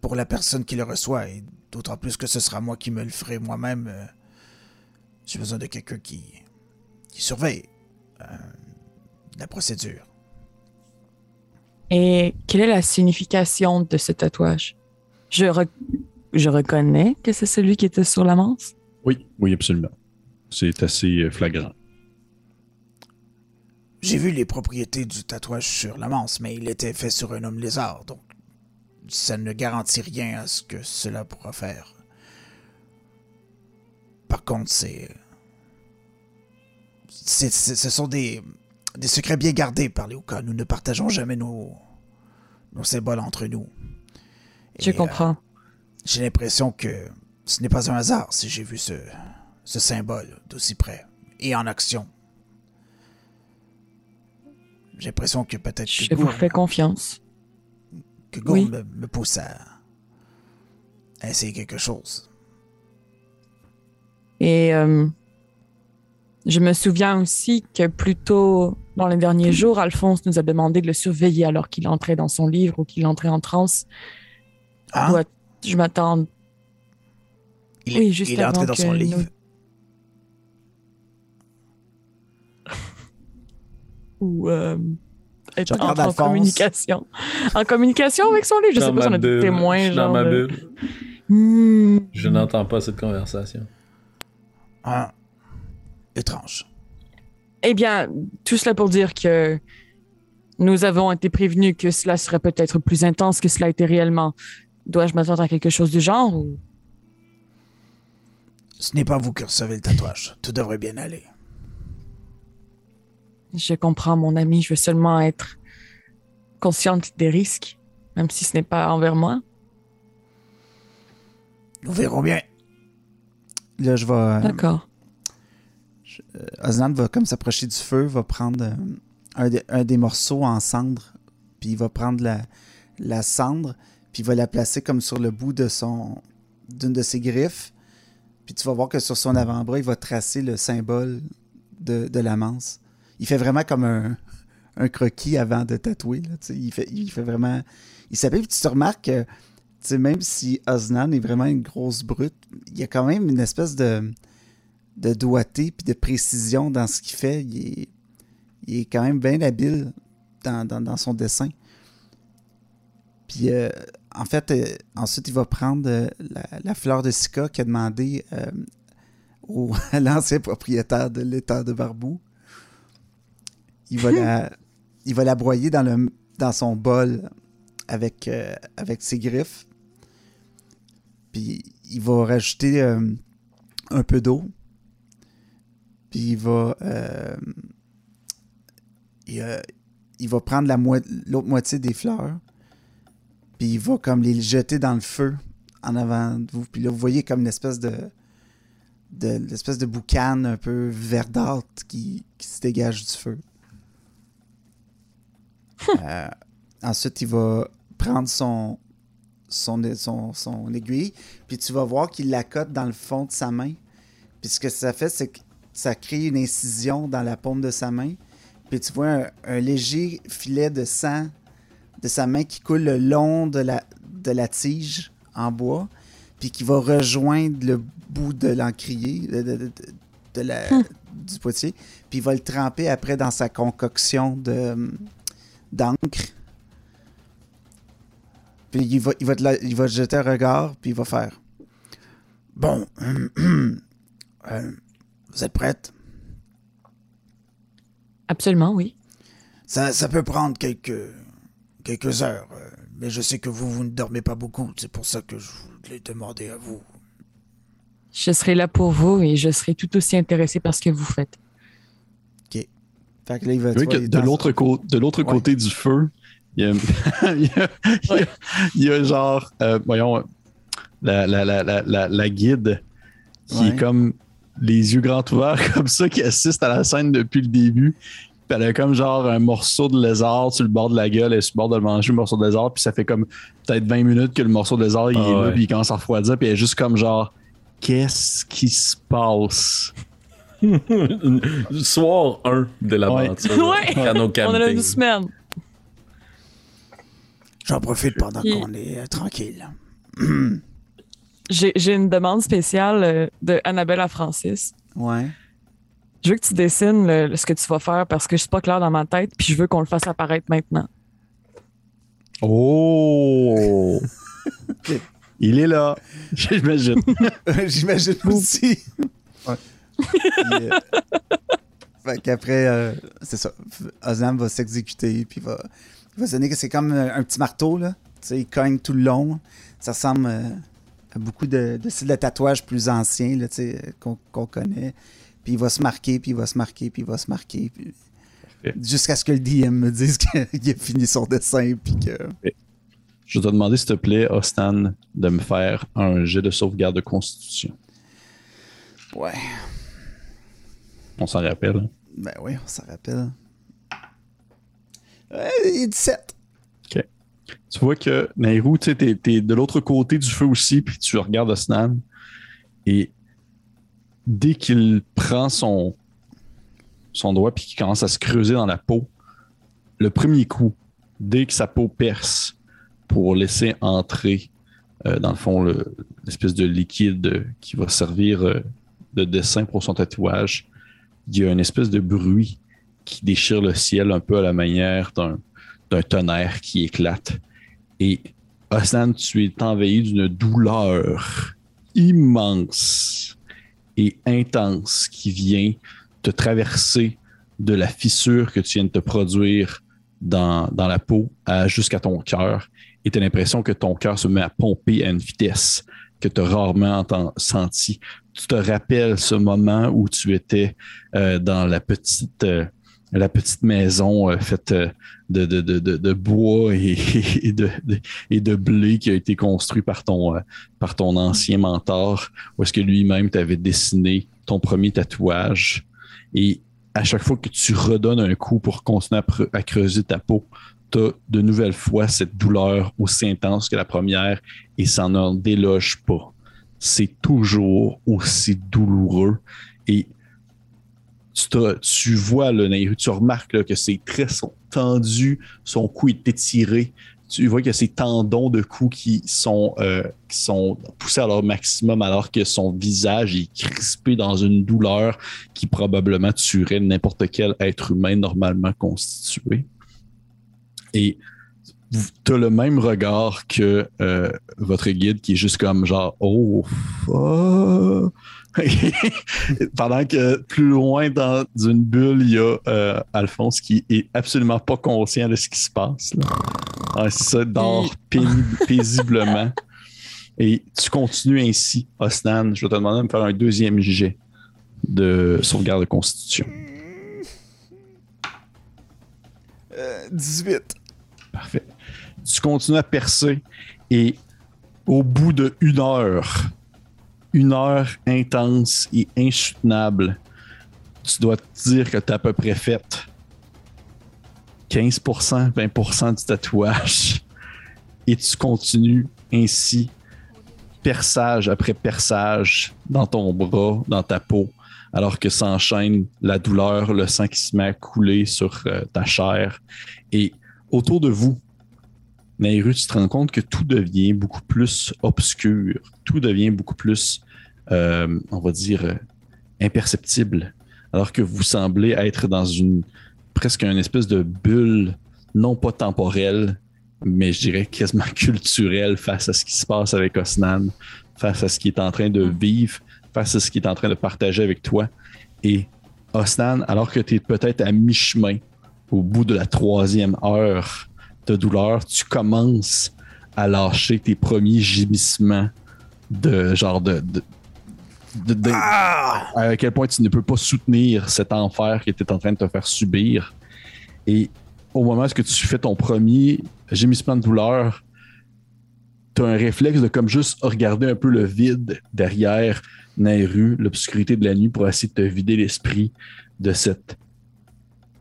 pour la personne qui le reçoit, et d'autant plus que ce sera moi qui me le ferai moi-même. euh, J'ai besoin de quelqu'un qui, qui surveille euh, la procédure. Et quelle est la signification de ce tatouage? Je, re- je reconnais que c'est celui qui était sur la manche. Oui, oui, absolument. C'est assez euh, flagrant. J'ai vu les propriétés du tatouage sur la manse, mais il était fait sur un homme lézard, donc ça ne garantit rien à ce que cela pourra faire. Par contre, c'est. c'est- c'est- ce sont des, des secrets bien gardés par les Oka. Nous ne partageons jamais nos, nos symboles entre nous. Je Et, euh, comprends. j'ai l'impression que ce n'est pas un hasard si j'ai vu ce, ce symbole d'aussi près et en action. J'ai l'impression que peut-être Je que vous Gourm, fais confiance. que Gourm oui. me, me pousse à, à essayer quelque chose. Et euh, je me souviens aussi que plus tôt dans les derniers jours, Alphonse nous a demandé de le surveiller alors qu'il entrait dans son livre ou qu'il entrait en transe. Hein? Doit- je m'attends. il, est, oui, il est entré dans son nous- Ou euh, être en, communication. En communication avec son livre, je sais pas si on a des témoins. Je suis dans genre ma de- bulle. Hmm. Je n'entends pas cette conversation. Hein? Étrange. Eh bien, tout cela pour dire que nous avons été prévenus que cela serait peut-être plus intense que cela a été réellement. Dois-je m'attendre à quelque chose du genre ou... Ce n'est pas vous qui recevez le tatouage. Tout devrait bien aller. Je comprends, mon ami. Je veux seulement être consciente des risques, même si ce n'est pas envers moi. Nous verrons bien. Là, je vais. euh, D'accord. Osnan va comme s'approcher du feu, va prendre euh, un, des- un des morceaux en cendre, puis il va prendre la, la cendre, puis il va la placer comme sur le bout de son d'une de ses griffes. Puis tu vas voir que sur son avant-bras, il va tracer le symbole de, de la manse. Il fait vraiment comme un, un croquis avant de tatouer. il, fait, il fait vraiment. Il s'appelle, tu te remarques sais, même si Osnan est vraiment une grosse brute, il y a quand même une espèce de de doigté puis de précision dans ce qu'il fait. Il est, quand même bien habile dans, son dessin. Puis, euh, en fait, euh, ensuite, il va prendre euh, la, fleur de Sika qu'il a demandé euh, au, à l'ancien propriétaire de l'état de Barbou. Il va, la, il va la broyer dans, le, dans son bol avec, euh, avec ses griffes. Puis, il va rajouter euh, un peu d'eau puis il va. euh, il, il va prendre la l'autre moitié des fleurs. Puis il va comme les jeter dans le feu en avant de vous. Puis là, vous voyez comme une espèce de. de l'espèce de boucan un peu verdâtre qui, qui se dégage du feu. Euh, ensuite, il va prendre son, son, son, son aiguille, puis tu vas voir qu'il la cote dans le fond de sa main. Puis ce que ça fait, c'est que ça crée une incision dans la paume de sa main. Puis tu vois un, un léger filet de sang de sa main qui coule le long de la, de la tige en bois, puis qui va rejoindre le bout de l'encrier, de, de- de- de la- du potier, puis il va le tremper après dans sa concoction de d'encre. Puis il va, il, va te la- il va te jeter un regard, puis il va faire Bon, euh, vous êtes prête? Absolument, oui. Ça, ça peut prendre quelques, quelques heures, euh, mais je sais que vous, vous ne dormez pas beaucoup. C'est pour ça que je vous l'ai demandé à vous. Je serai là pour vous et je serai tout aussi intéressé par ce que vous faites. Fait que là, il va, Vous tu voyez vois, que il est de l'autre côté, de l'autre Ouais. côté du feu, il y a, il y a- il y a- il y a genre, euh, voyons, la, la, la, la, la, la guide qui Ouais. est comme les yeux grands ouverts, comme ça, qui assiste à la scène depuis le début. Puis elle a comme genre un morceau de lézard sur le bord de la gueule, elle est sur le bord de le manger, le morceau de lézard, puis ça fait comme peut-être 20 minutes que le morceau de lézard il Ah est là, puis il commence à refroidir, puis elle est juste comme genre, qu'est-ce qui se passe? Soir 1 de l'aventure. Ouais. Cano On a une semaine. J'en profite pendant qu'on est euh, tranquille. J'ai j'ai une demande spéciale euh, de Annabelle à Francis. Ouais. Je veux que tu dessines le- ce que tu vas faire parce que c'est pas clair dans ma tête, puis je veux qu'on le fasse apparaître maintenant. Oh! Il est là. J'imagine. J'imagine aussi. Puis, euh, fait qu'après, euh, c'est ça. Ozam va s'exécuter, puis va, il va sonner que c'est comme un, un petit marteau, là. Tu sais, il cogne tout le long. Ça ressemble euh, à beaucoup de, de styles de tatouages plus anciens, là, tu sais, euh, qu'on connaît. Puis il va se marquer, puis il va se marquer, puis il va se marquer. puis-. Jusqu'à ce que le DM me dise qu'il a fini son dessin, puis que... Je vais te demander, s'il te plaît, Ostan, de me faire un jet de sauvegarde de constitution. Ouais. On s'en rappelle. Ben oui, on s'en rappelle. Ouais, il est 17. Tu vois que Nairou, tu sais, t'es, t'es de l'autre côté du feu aussi, puis tu regardes Osnan. Et dès qu'il prend son, son doigt puis qu'il commence à se creuser dans la peau, le premier coup, dès que sa peau perce pour laisser entrer, euh, dans le fond, le- l'espèce de liquide qui va servir euh, de dessin pour son tatouage, il y a une espèce de bruit qui déchire le ciel un peu à la manière d'un, tonnerre qui éclate. Et Osnan, tu es envahi d'une douleur immense et intense qui vient te traverser de la fissure que tu viens de te produire dans, la peau jusqu'à ton cœur. Et tu as l'impression que ton cœur se met à pomper à une vitesse que tu as rarement senti. Tu te rappelles ce moment où tu étais euh, dans la petite, euh, la petite maison euh, faite de, bois et, de, blé qui a été construit par ton, ancien mentor, où est-ce que lui-même t'avait dessiné ton premier tatouage. Et à chaque fois que tu redonnes un coup pour continuer à creuser ta peau, tu as de nouvelles fois cette douleur aussi intense que la première et ça n'en déloge pas. C'est toujours aussi douloureux et tu, t'as- tu vois tu remarques que ses traits sont tendus, son cou est étiré. Tu vois que ses tendons de cou qui sont, euh, sont poussés à leur maximum alors que son visage est crispé dans une douleur qui probablement tuerait n'importe quel être humain normalement constitué. Et tu as le même regard que euh, votre guide qui est juste comme genre Oh fuck. Pendant que plus loin dans une bulle, il y a euh, Alphonse qui est absolument pas conscient de ce qui se passe. Là. C'est ça, dort paisiblement. Et tu continues ainsi, Osnan. Je vais te demander de me faire un deuxième jet de sauvegarde de constitution. Euh, 18. Parfait. Tu continues à percer et au bout de une heure, une heure intense et insoutenable, tu dois te dire que tu as à peu près fait 15%, 20% du tatouage et tu continues ainsi, perçage après perçage dans ton bras, dans ta peau, alors que s'enchaîne la douleur, le sang qui se met à couler sur euh, ta chair. Et autour de vous, Nairu, tu te rends compte que tout devient beaucoup plus obscur, tout devient beaucoup plus, euh, on va dire, euh, imperceptible, alors que vous semblez être dans une presque une espèce de bulle, non pas temporelle, mais je dirais quasiment culturelle face à ce qui se passe avec Osnan, face à ce qu'il est en train de vivre, face à ce qu'il est en train de partager avec toi. Et Osnan, alors que tu es peut-être à mi-chemin, au bout de la troisième heure de douleur, tu commences à lâcher tes premiers gémissements de genre de. de- de- de- à quel point tu ne peux pas soutenir cet enfer qui était en train de te faire subir. Et au moment où tu fais ton premier gémissement de douleur, tu as un réflexe de comme juste regarder un peu le vide derrière Nairu, l'obscurité de la nuit pour essayer de te vider l'esprit de cette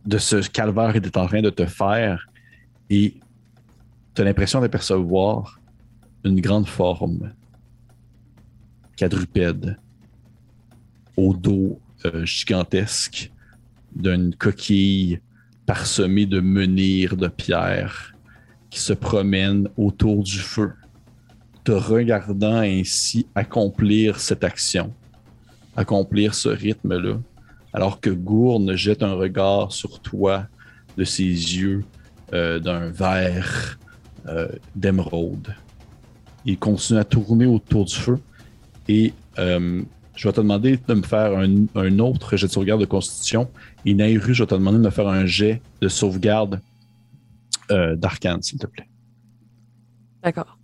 de ce calvaire qu'il est en train de te faire et tu as l'impression d'apercevoir une grande forme quadrupède au dos euh, gigantesque d'une coquille parsemée de menhirs de pierre qui se promène autour du feu, te regardant ainsi accomplir cette action, accomplir ce rythme-là, alors que Gourne jette un regard sur toi de ses yeux d'un vert euh, d'émeraude. Il continue à tourner autour du feu et euh, je vais te demander de me faire un, un autre jet de sauvegarde de constitution. Et Nairu, je vais te demander de me faire un jet de sauvegarde euh, d'arcane, s'il te plaît. D'accord.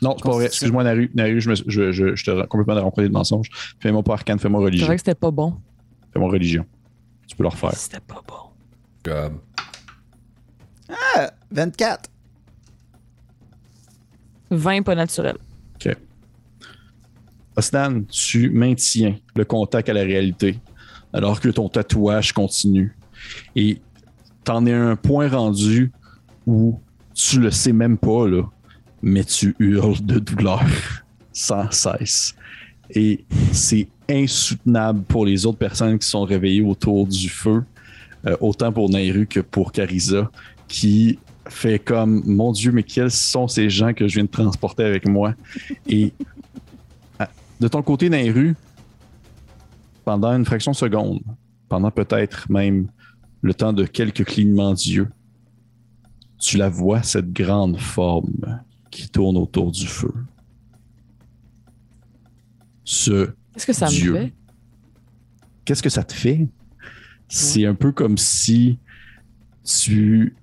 Non, c'est pas vrai. Excuse-moi. Naru, je, me, je, je, je te complètement rencontré de mensonges. Fais-moi pas arcane, fais-moi C'est religion. vrai que c'était pas bon. Fais-moi religion. Tu peux le refaire. C'était pas bon. Ah, 24. 20 pas naturel. OK. Osnan, tu maintiens le contact à la réalité alors que ton tatouage continue. Et t'en es à un point rendu où tu le sais même pas, là, mais tu hurles de douleur sans cesse. Et c'est insoutenable pour les autres personnes qui sont réveillées autour du feu, euh, autant pour Nairu que pour Carissa, qui fait comme Mon Dieu, mais quels sont ces gens que je viens de transporter avec moi? Et à- de ton côté, Nairu, pendant une fraction de seconde, pendant peut-être même le temps de quelques clignements d'yeux, tu la vois, cette grande forme qui tourne autour du feu. Ce Qu'est-ce que ça Dieu. me fait? qu'est-ce que ça te fait? C'est un peu comme si tu.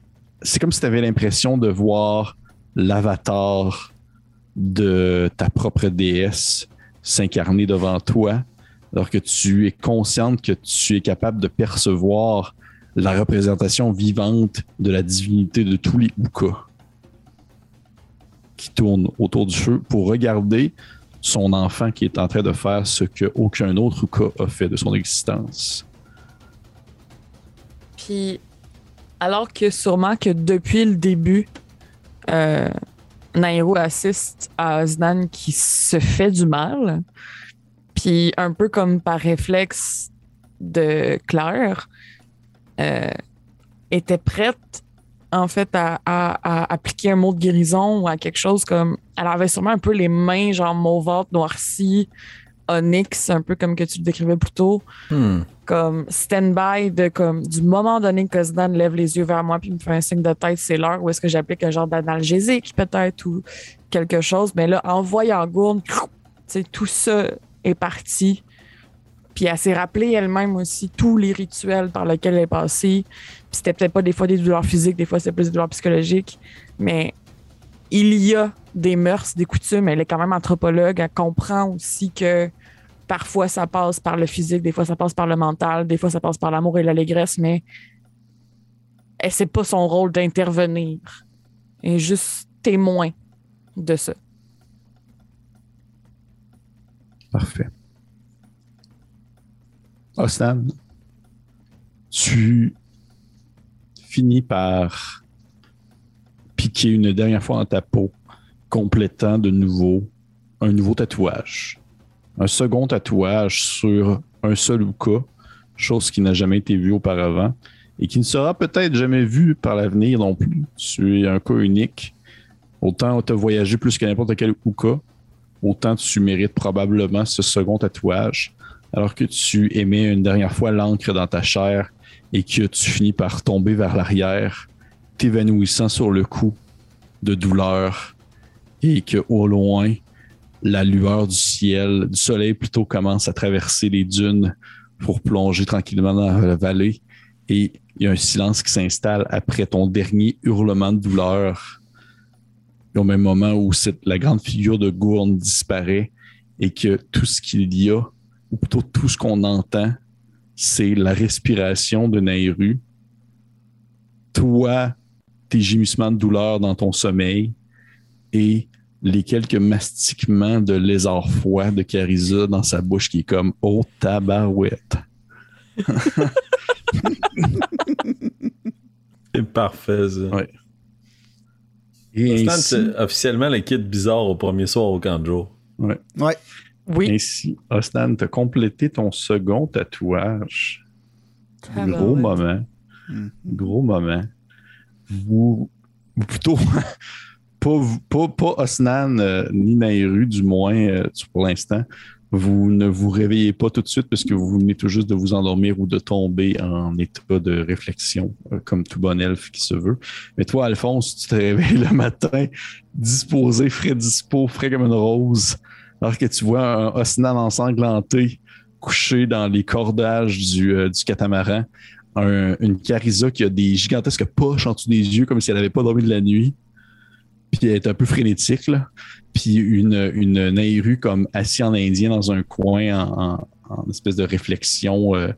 C'est comme si tu avais l'impression de voir l'avatar de ta propre déesse s'incarner devant toi, alors que tu es consciente que tu es capable de percevoir la représentation vivante de la divinité de tous les Ukas qui tournent autour du feu pour regarder son enfant qui est en train de faire ce qu'aucun autre Uka a fait de son existence. Puis, alors que sûrement que depuis le début, euh, Nairo assiste à Osnan qui se fait du mal, puis un peu comme par réflexe de Claire, euh, était prête en fait à, à- à appliquer un mot de guérison ou à quelque chose comme. Elle avait sûrement un peu les mains genre mauvates, noircies, onyx, un peu comme que tu le décrivais plus tôt Hmm. comme stand-by de comme du moment donné que Zidane lève les yeux vers moi puis me fait un signe de tête, c'est l'heure où est-ce que j'applique un genre d'analgésique peut-être ou quelque chose. Mais là, en voyant Gourde, tout ça est parti. Puis elle s'est rappelée elle-même aussi tous les rituels par lesquels elle est passée. Puis c'était peut-être pas des fois des douleurs physiques, des fois c'était plus des douleurs psychologiques. Mais il y a des mœurs, des coutumes. Elle est quand même anthropologue. Elle comprend aussi que parfois ça passe par le physique, des fois ça passe par le mental, des fois ça passe par l'amour et l'allégresse, mais elle c'est pas son rôle d'intervenir. Elle est juste témoin de ça. Parfait. Osnan, tu finis par piquer une dernière fois dans ta peau, complétant de nouveau un nouveau tatouage. Un second tatouage sur un seul Uka, chose qui n'a jamais été vue auparavant et qui ne sera peut-être jamais vue par l'avenir non plus. Tu es un cas unique. Autant tu as voyagé plus que n'importe quel Uka, autant tu mérites probablement ce second tatouage, alors que tu émets une dernière fois l'encre dans ta chair et que tu finis par tomber vers l'arrière, t'évanouissant sur le coup de douleur, et que au loin, la lueur du ciel, du soleil plutôt, commence à traverser les dunes pour plonger tranquillement dans la vallée, et il y a un silence qui s'installe après ton dernier hurlement de douleur. Au même moment où la grande figure de Gourne disparaît et que tout ce qu'il y a, ou plutôt tout ce qu'on entend, c'est la respiration de Nairu, toi, tes gémissements de douleur dans ton sommeil et les quelques mastiquements de lézard froid de Carissa dans sa bouche qui est comme « Oh, tabarouette! C'est parfait, ça. Ouais. » Et ainsi, officiellement le kit bizarre au premier soir au camp de jour. Ouais. Oui. ainsi Osnan, t'as complété ton second tatouage. Ah, Gros ouais. moment. Mhm. Gros moment. Vous ou plutôt pas, pas, pas Osnan euh, ni Nairu, du moins euh, pour l'instant. Vous ne vous réveillez pas tout de suite parce que vous venez tout juste de vous endormir ou de tomber en état de réflexion, euh, comme tout bon elfe qui se veut. Mais toi, Alphonse, tu te réveilles le matin, disposé, frais dispo, frais comme une rose, alors que tu vois un Osnan ensanglanté couché dans les cordages du, euh, du catamaran, un- une Carissa qui a des gigantesques poches en dessous des yeux comme si elle n'avait pas dormi de la nuit, puis elle est un peu frénétique, là. puis une, une Nairu comme assis en indien dans un coin en, espèce de réflexion euh,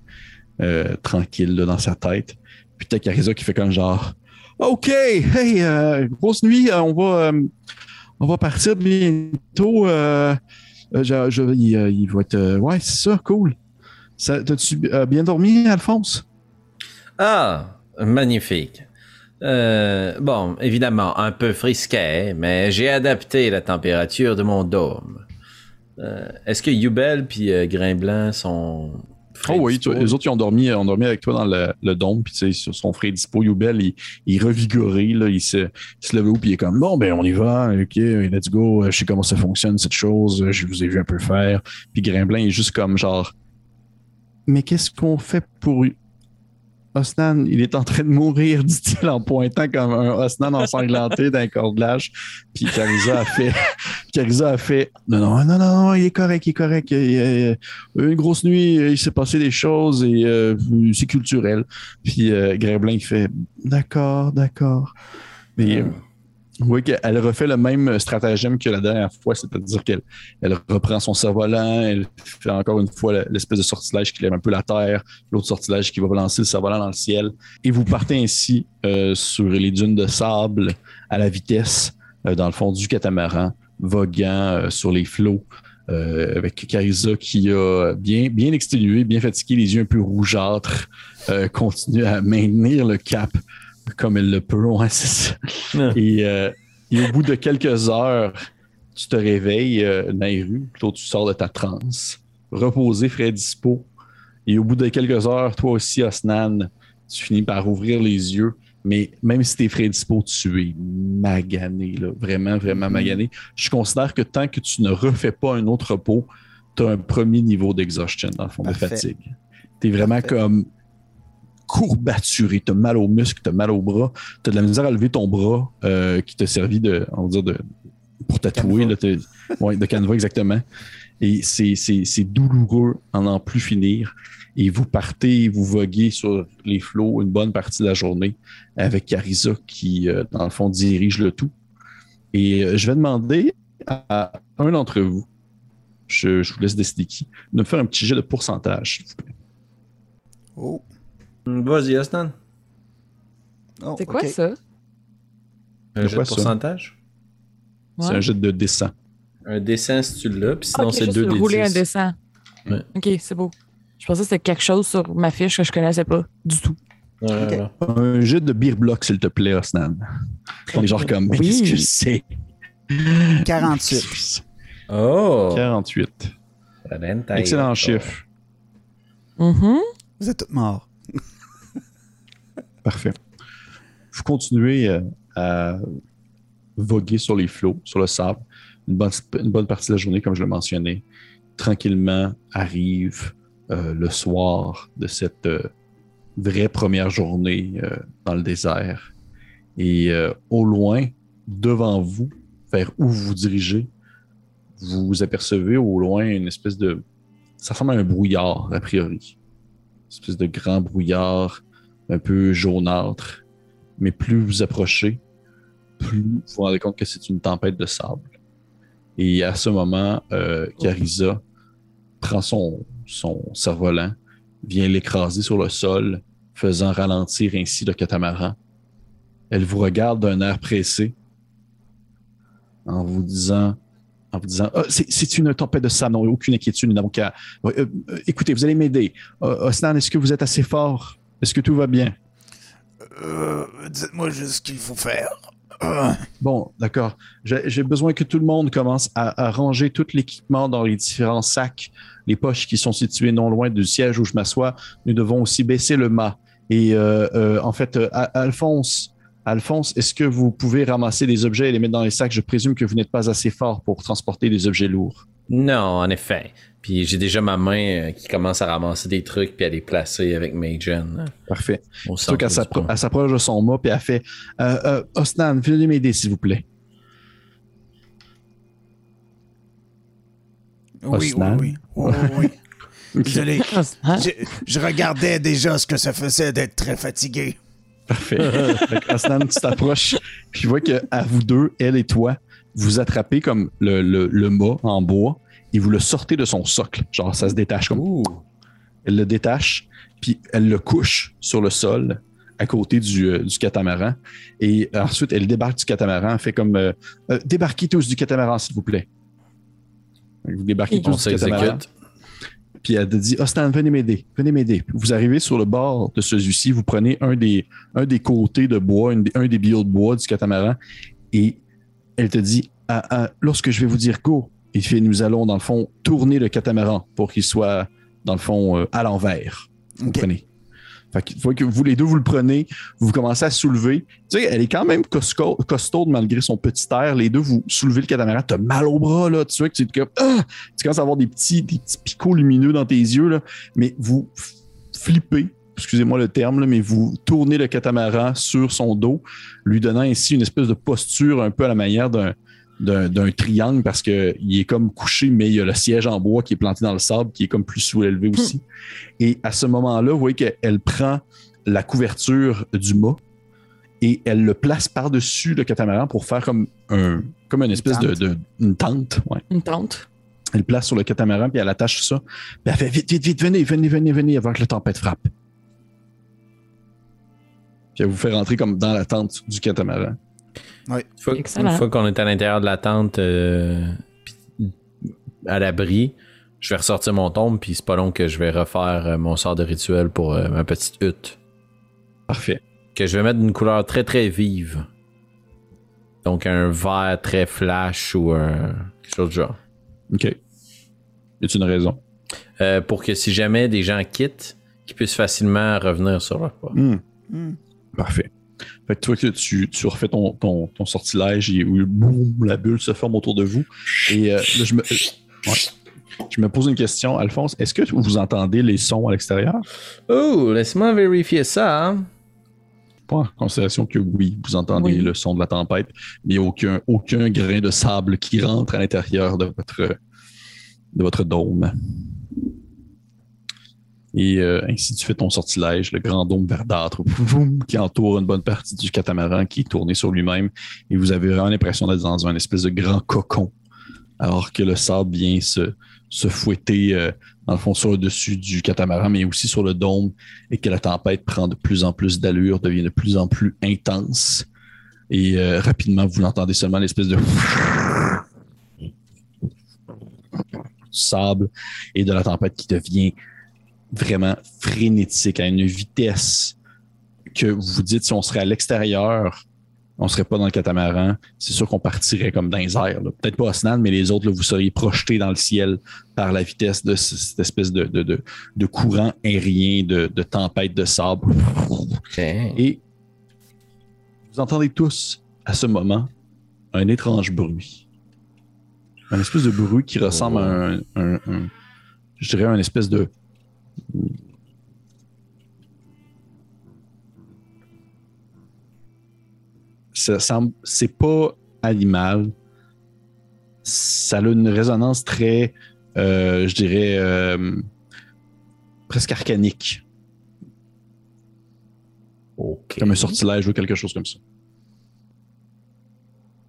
euh, tranquille là, dans sa tête. Puis t'as Carissa qui fait comme genre OK, hey, grosse nuit, on va on va partir bientôt. euh, euh, je- je- il, euh, il va être. euh, ouais, c'est ça, cool. T'as-tu bien dormi, Alphonse? Ah, magnifique. Bon, évidemment, un peu frisquet, mais j'ai adapté la température de mon dôme. Est-ce que Yubel puis euh, Grain Oh oui, les autres, ils ont dormi, ont dormi avec toi dans le, le dôme, puis tu sais, son frère dispo, Youbel, il, il est revigoré, là, il se, il se lève haut, puis il est comme, bon, ben, on y va, ok, let's go, je sais comment ça fonctionne, cette chose, je vous ai vu un peu faire. Puis Grimblin est juste comme, genre, mais qu'est-ce qu'on fait pour Osnan? Il est en train de mourir, dit-il, en pointant comme un Osnan ensanglanté d'un cordelage. Puis Carissa a fait, Carissa a fait, non, non, non, non, il est correct, il est correct, il une grosse nuit, il s'est passé des choses et euh, c'est culturel. Puis euh, il fait D'accord, d'accord. Mais voyez qu'elle refait le même stratagème que la dernière fois, c'est-à-dire qu'elle elle reprend son cerf-volant, elle fait encore une fois l'espèce de sortilège qui lève un peu la terre, l'autre sortilège qui va lancer le cerf-volant dans le ciel. Et vous partez ainsi euh, sur les dunes de sable à la vitesse, euh, dans le fond du catamaran, voguant euh, sur les flots euh, avec Carissa qui a bien, bien exténué, bien fatigué, les yeux un peu rougeâtres, continue à maintenir le cap comme elle le peut. Ouais, c'est ça. Ah. Et, euh, et au bout de quelques heures, tu te réveilles, euh, Nairu, plutôt tu sors de ta transe, reposé, frais dispo. Et au bout de quelques heures, toi aussi, Osnan, tu finis par ouvrir les yeux. Mais même si t'es frais dispo, tu es magané, là, vraiment, vraiment magané. Je considère que tant que tu ne refais pas un autre repos, tu as un premier niveau d'exhaustion, dans le fond, Parfait. de fatigue. Tu es vraiment Parfait. comme courbaturé, tu as mal aux muscles, tu as mal aux bras, tu as de la misère à lever ton bras euh, qui t'a servi de, on va dire, de, pour tatouer, Canevas. là, t'as- ouais, de canevas exactement. Et c'est- douloureux en n'en plus finir. Et vous partez, vous voguez sur les flots une bonne partie de la journée avec Carissa qui, euh, dans le fond, dirige le tout. Et euh, je vais demander à un d'entre vous, je, je vous laisse décider qui, de me faire un petit jet de pourcentage. s'il vous plaît. Oh. Vas-y, Osnan. Oh, C'est quoi ça? Un quoi de pourcentage? C'est un jet de descend. Un dessin si tu l'as, puis sinon c'est 2 d rouler un dessin. Ouais. Ok, c'est beau. Je pensais que c'était quelque chose sur ma fiche que je connaissais pas du tout. Ouais. Un jet de beer block, s'il te plaît, Osnan. On est genre comme, mais Oui. qu'est-ce que c'est? 48. Oh! 48. Valentine. Excellent chiffre. Mhm. Vous êtes tous morts. Parfait. Vous continuez euh, à voguer sur les flots, sur le sable, une bonne, partie de la journée, comme je le mentionnais. Tranquillement arrive euh, le soir de cette euh, vraie première journée dans le désert. Et au loin, devant vous, vers où vous vous dirigez, vous apercevez au loin une espèce de... Ça ressemble à un brouillard, a priori. Une espèce de grand brouillard un peu jaunâtre. Mais plus vous approchez, plus vous vous rendez compte que c'est une tempête de sable. Et à ce moment, euh, Carissa prend son, son cerf-volant, vient l'écraser sur le sol, faisant ralentir ainsi le catamaran. Elle vous regarde d'un air pressé en vous disant en vous disant Ah, c'est une tempête de sable, non, aucune inquiétude, nous n'avons qu'à. Euh, euh, écoutez, vous allez m'aider. Euh, Osnan, est-ce que vous êtes assez fort? Est-ce que tout va bien? Euh, Dites-moi juste ce qu'il faut faire. Bon, d'accord. J'ai besoin que tout le monde commence à, à ranger tout l'équipement dans les différents sacs, les poches qui sont situées non loin du siège où je m'assois. Nous devons aussi baisser le mât. Et euh, euh, en fait, euh, Alphonse, Alphonse, est-ce que vous pouvez ramasser des objets et les mettre dans les sacs? Je présume que vous n'êtes pas assez fort pour transporter des objets lourds. Non, en effet. Puis j'ai déjà ma main euh, qui commence à ramasser des trucs puis à les placer avec Magen. Parfait. Au Surtout qu'elle s'approche de son mât puis elle fait euh, euh, Osnan, venez m'aider, s'il vous plaît. Oui, oui, Osnan? oui. oui, oui, oui. Désolé. Hein? Je, je regardais déjà ce que ça faisait d'être très fatigué. Parfait. Osnan, tu t'approches, puis tu vois que à vous deux, elle et toi, vous attrapez comme le, le, le mât en bois et vous le sortez de son socle. Genre, ça se détache comme. Ouh. Elle le détache, puis elle le couche sur le sol à côté du, euh, du catamaran. Et ensuite, elle débarque du catamaran, elle fait comme euh, Euh, Débarquez tous du catamaran, s'il vous plaît. Vous débarquez tous du catamaran. Puis elle te dit Ostan, venez m'aider, venez m'aider. Vous arrivez sur le bord de celui-ci, vous prenez un des, un des côtés de bois, une un des billots de bois du catamaran, et elle te dit Ah, ah, Lorsque je vais vous dire go, il fait Nous allons, dans le fond, tourner le catamaran pour qu'il soit, dans le fond, euh, à l'envers. Vous Ok. prenez. Fait que, faut que vous les deux, vous le prenez, vous commencez à soulever. Tu sais, elle est quand même cosco- costaude malgré son petit air. Les deux, vous soulevez le catamaran, t'as mal au bras, là. Tu vois que tu, comme, Ah! tu commences à avoir des petits, des petits picots lumineux dans tes yeux, là. Mais vous flippez, excusez-moi le terme, là, mais vous tournez le catamaran sur son dos, lui donnant ainsi une espèce de posture un peu à la manière d'un d'un triangle parce que il est comme couché, mais il y a le siège en bois qui est planté dans le sable, qui est comme plus sous-élevé aussi. Et à ce moment-là, vous voyez qu'elle prend la couverture du mât et elle le place par-dessus le catamaran pour faire comme un comme une espèce de, tente. de- une tente. Ouais. Une tente. Elle place sur le catamaran puis elle attache ça. Puis elle fait vite, vite, vite, venez, venez, venez, venez avant que la tempête frappe. Puis elle vous fait rentrer comme dans la tente du catamaran. Une fois, une qu'on est à l'intérieur de la tente, euh, à l'abri, je vais ressortir mon tombe, puis c'est pas long que je vais refaire euh, mon sort de rituel pour euh, ma petite hutte. Parfait. Que je vais mettre d'une couleur très très vive. Donc un vert très flash ou un, quelque chose du genre. OK. Y a une raison? Euh, pour que si jamais des gens quittent, qu'ils puissent facilement revenir sur leur pas. Hmm. Parfait. Fait que tu vois que tu, tu refais ton, ton, ton sortilège et boum, la bulle se forme autour de vous. Et euh, là, je me, euh, ouais. je me pose une question, Alphonse. Est-ce que vous entendez les sons à l'extérieur? Oh, laisse-moi vérifier ça. hein. Pas en considération que oui, vous entendez Oui. le son de la tempête, mais il n'y a aucun, aucun grain de sable qui rentre à l'intérieur de votre, de votre dôme. Et euh, ainsi tu fais ton sortilège, le grand dôme verdâtre qui entoure une bonne partie du catamaran qui est tourné sur lui-même. Et vous avez vraiment l'impression d'être dans un espèce de grand cocon, alors que le sable vient se, se fouetter euh, dans le fond sur le dessus du catamaran, mais aussi sur le dôme, et que la tempête prend de plus en plus d'allure, devient de plus en plus intense. Et euh, rapidement, vous l'entendez seulement l'espèce de sable et de la tempête qui devient vraiment frénétique à une vitesse que vous vous dites si on serait à l'extérieur, on serait pas dans le catamaran, c'est sûr qu'on partirait comme dans les airs. Peut-être pas Osnan, mais les autres, là, vous seriez projetés dans le ciel par la vitesse de ce- cette espèce de, de, de, de courant aérien, de, de tempête de sable. Et vous entendez tous à ce moment un étrange bruit. Un espèce de bruit qui ressemble à un, un- un- je dirais un espèce de ça semble c'est pas animal ça a une résonance très euh, je dirais euh, presque arcanique comme un sortilège ou quelque chose comme ça.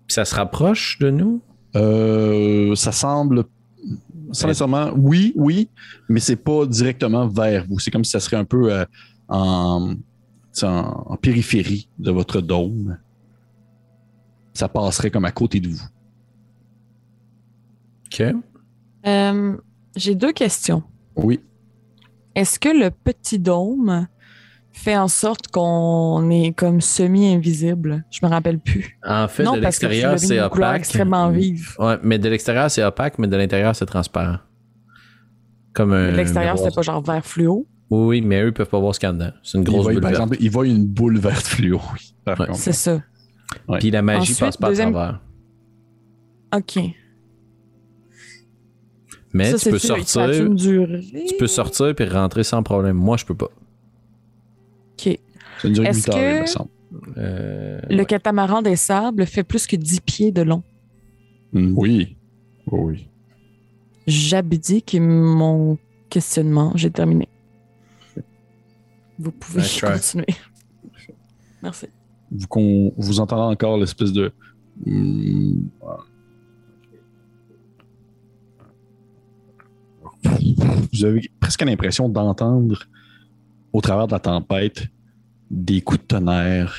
Puis ça se rapproche de nous? Euh, ça semble, sans nécessairement, oui, oui, mais c'est pas directement vers vous. C'est comme si ça serait un peu euh, en, en périphérie de votre dôme. Ça passerait comme à côté de vous. Ok. Euh, J'ai deux questions. Oui. Est-ce que le petit dôme fait en sorte qu'on est comme semi-invisible? Je me rappelle plus. En fait, non, de l'extérieur, c'est opaque. extrêmement vive. Ouais, mais de l'extérieur, c'est opaque, mais de l'intérieur, c'est transparent. Comme un. De l'extérieur, c'était pas genre vert fluo? Oui, mais eux, ils peuvent pas voir ce qu'il y a dedans. C'est une Il grosse voit, bulle par verte. exemple, il voit une boule verte fluo. oui, Ouais. C'est ça. Ouais. Puis la magie Ensuite, passe pas deuxième- à travers. OK. Mais ça, tu peux sortir. Tu peux sortir puis rentrer sans problème. Moi, je peux pas. OK. Ça dure Est-ce 8 heures, il que- me semble. Euh, Le ouais. catamaran des sables fait plus que 10 pieds de long? Mm, Oui. Oui. J'abdique mon questionnement. J'ai terminé. Vous pouvez continuer. Merci. Con- vous entendez encore l'espèce de. Vous avez presque l'impression d'entendre au travers de la tempête des coups de tonnerre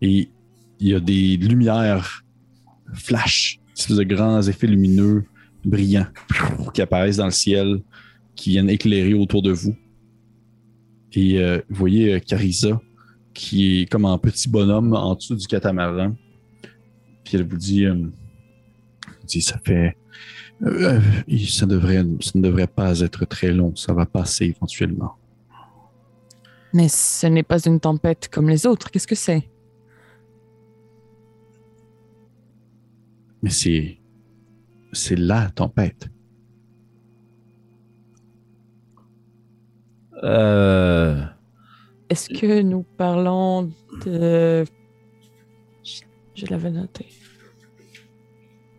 et il y a des lumières flash, de grands effets lumineux brillants qui apparaissent dans le ciel, qui viennent éclairer autour de vous. Et euh, vous voyez euh, Carissa qui est comme un petit bonhomme en dessous du catamaran. Puis elle vous dit, euh, dit ça fait, euh, euh, ça devrait, ça ne devrait pas être très long, ça va passer éventuellement. Mais ce n'est pas une tempête comme les autres. Qu'est-ce que c'est? Mais c'est, c'est la tempête. Euh, Est-ce que nous parlons de. Je, je l'avais noté.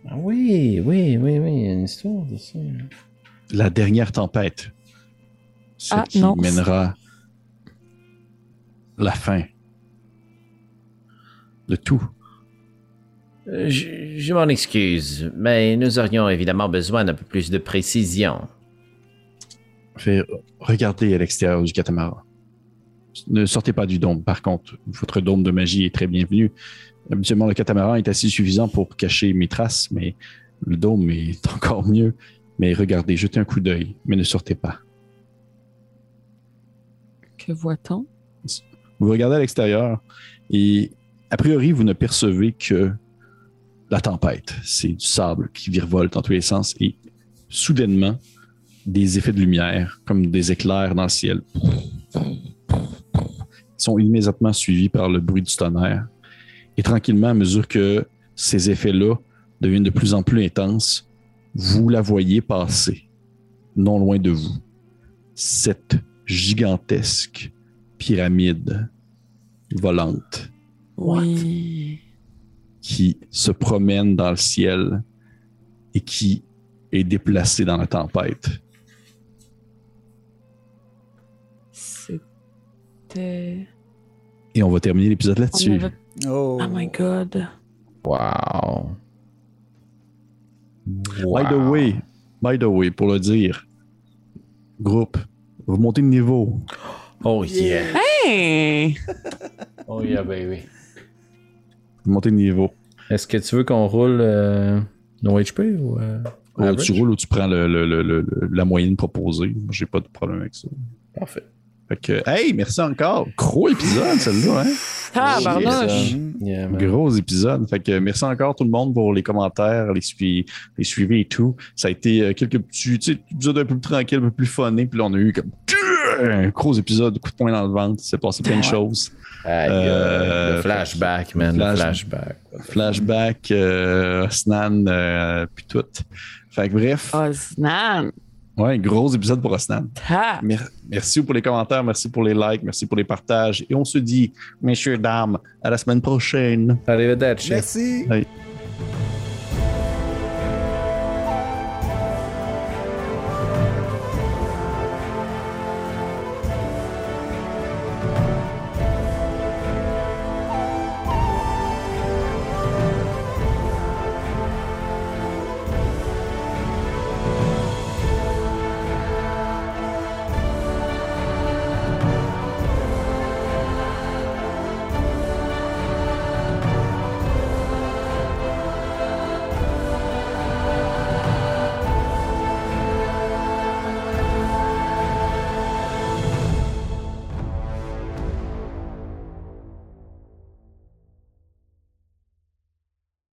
ah oui, oui, oui, oui, il y a une histoire de ça. La dernière tempête, celle Ah, qui non. mènera la fin de tout. Euh, Je, je m'en excuse, mais nous aurions évidemment besoin d'un peu plus de précision. Fait, regardez à l'extérieur du catamaran. Ne sortez pas du dôme. Par contre, votre dôme de magie est très bienvenu. Habituellement, le catamaran est assez suffisant pour cacher mes traces, mais le dôme est encore mieux. Mais regardez, jetez un coup d'œil, mais ne sortez pas. Que voit-on? Vous regardez à l'extérieur et a priori, vous ne percevez que la tempête. C'est du sable qui virevolte dans tous les sens et soudainement, des effets de lumière, comme des éclairs dans le ciel, sont immédiatement suivis par le bruit du tonnerre. Et tranquillement, à mesure que ces effets-là deviennent de plus en plus intenses, vous la voyez passer, non loin de vous. Cette gigantesque pyramide volante Oui. qui se promène dans le ciel et qui est déplacée dans la tempête. C'était. Et on va terminer l'épisode là-dessus. avait- Oh. Oh my god. Wow. By the way, by the way, pour le dire, groupe, vous montez de niveau. Oh yeah. Hey! Oh yeah, baby. Vous montez de niveau. Est-ce que tu veux qu'on roule euh, nos HP ou. euh, Ou tu roules ou tu prends le- le- le- le- le- la moyenne proposée. J'ai pas de problème avec ça. Parfait. Fait que, hey, merci encore. Gros épisode, celle-là, hein? Ah. Yeah, man. Gros épisode. Fait que merci encore tout le monde pour les commentaires, les, suivis, les suivis et tout. Ça a été euh, quelques petits, tu sais, épisodes un peu plus tranquilles, un peu plus funny. Puis là, on a eu comme un gros épisode, coup de poing dans le ventre. C'est passé plein de choses. Aïe, Euh, le flashback, man. flash- Le flashback. Flashback, euh, Snan, euh, puis tout. Fait que bref, Osnan! Ouais, gros épisode pour Osnan. Ah! Mer- Merci pour les commentaires, merci pour les likes, merci pour les partages. Et on se dit, messieurs, dames, à la semaine prochaine. Arrivederci. Merci. Bye.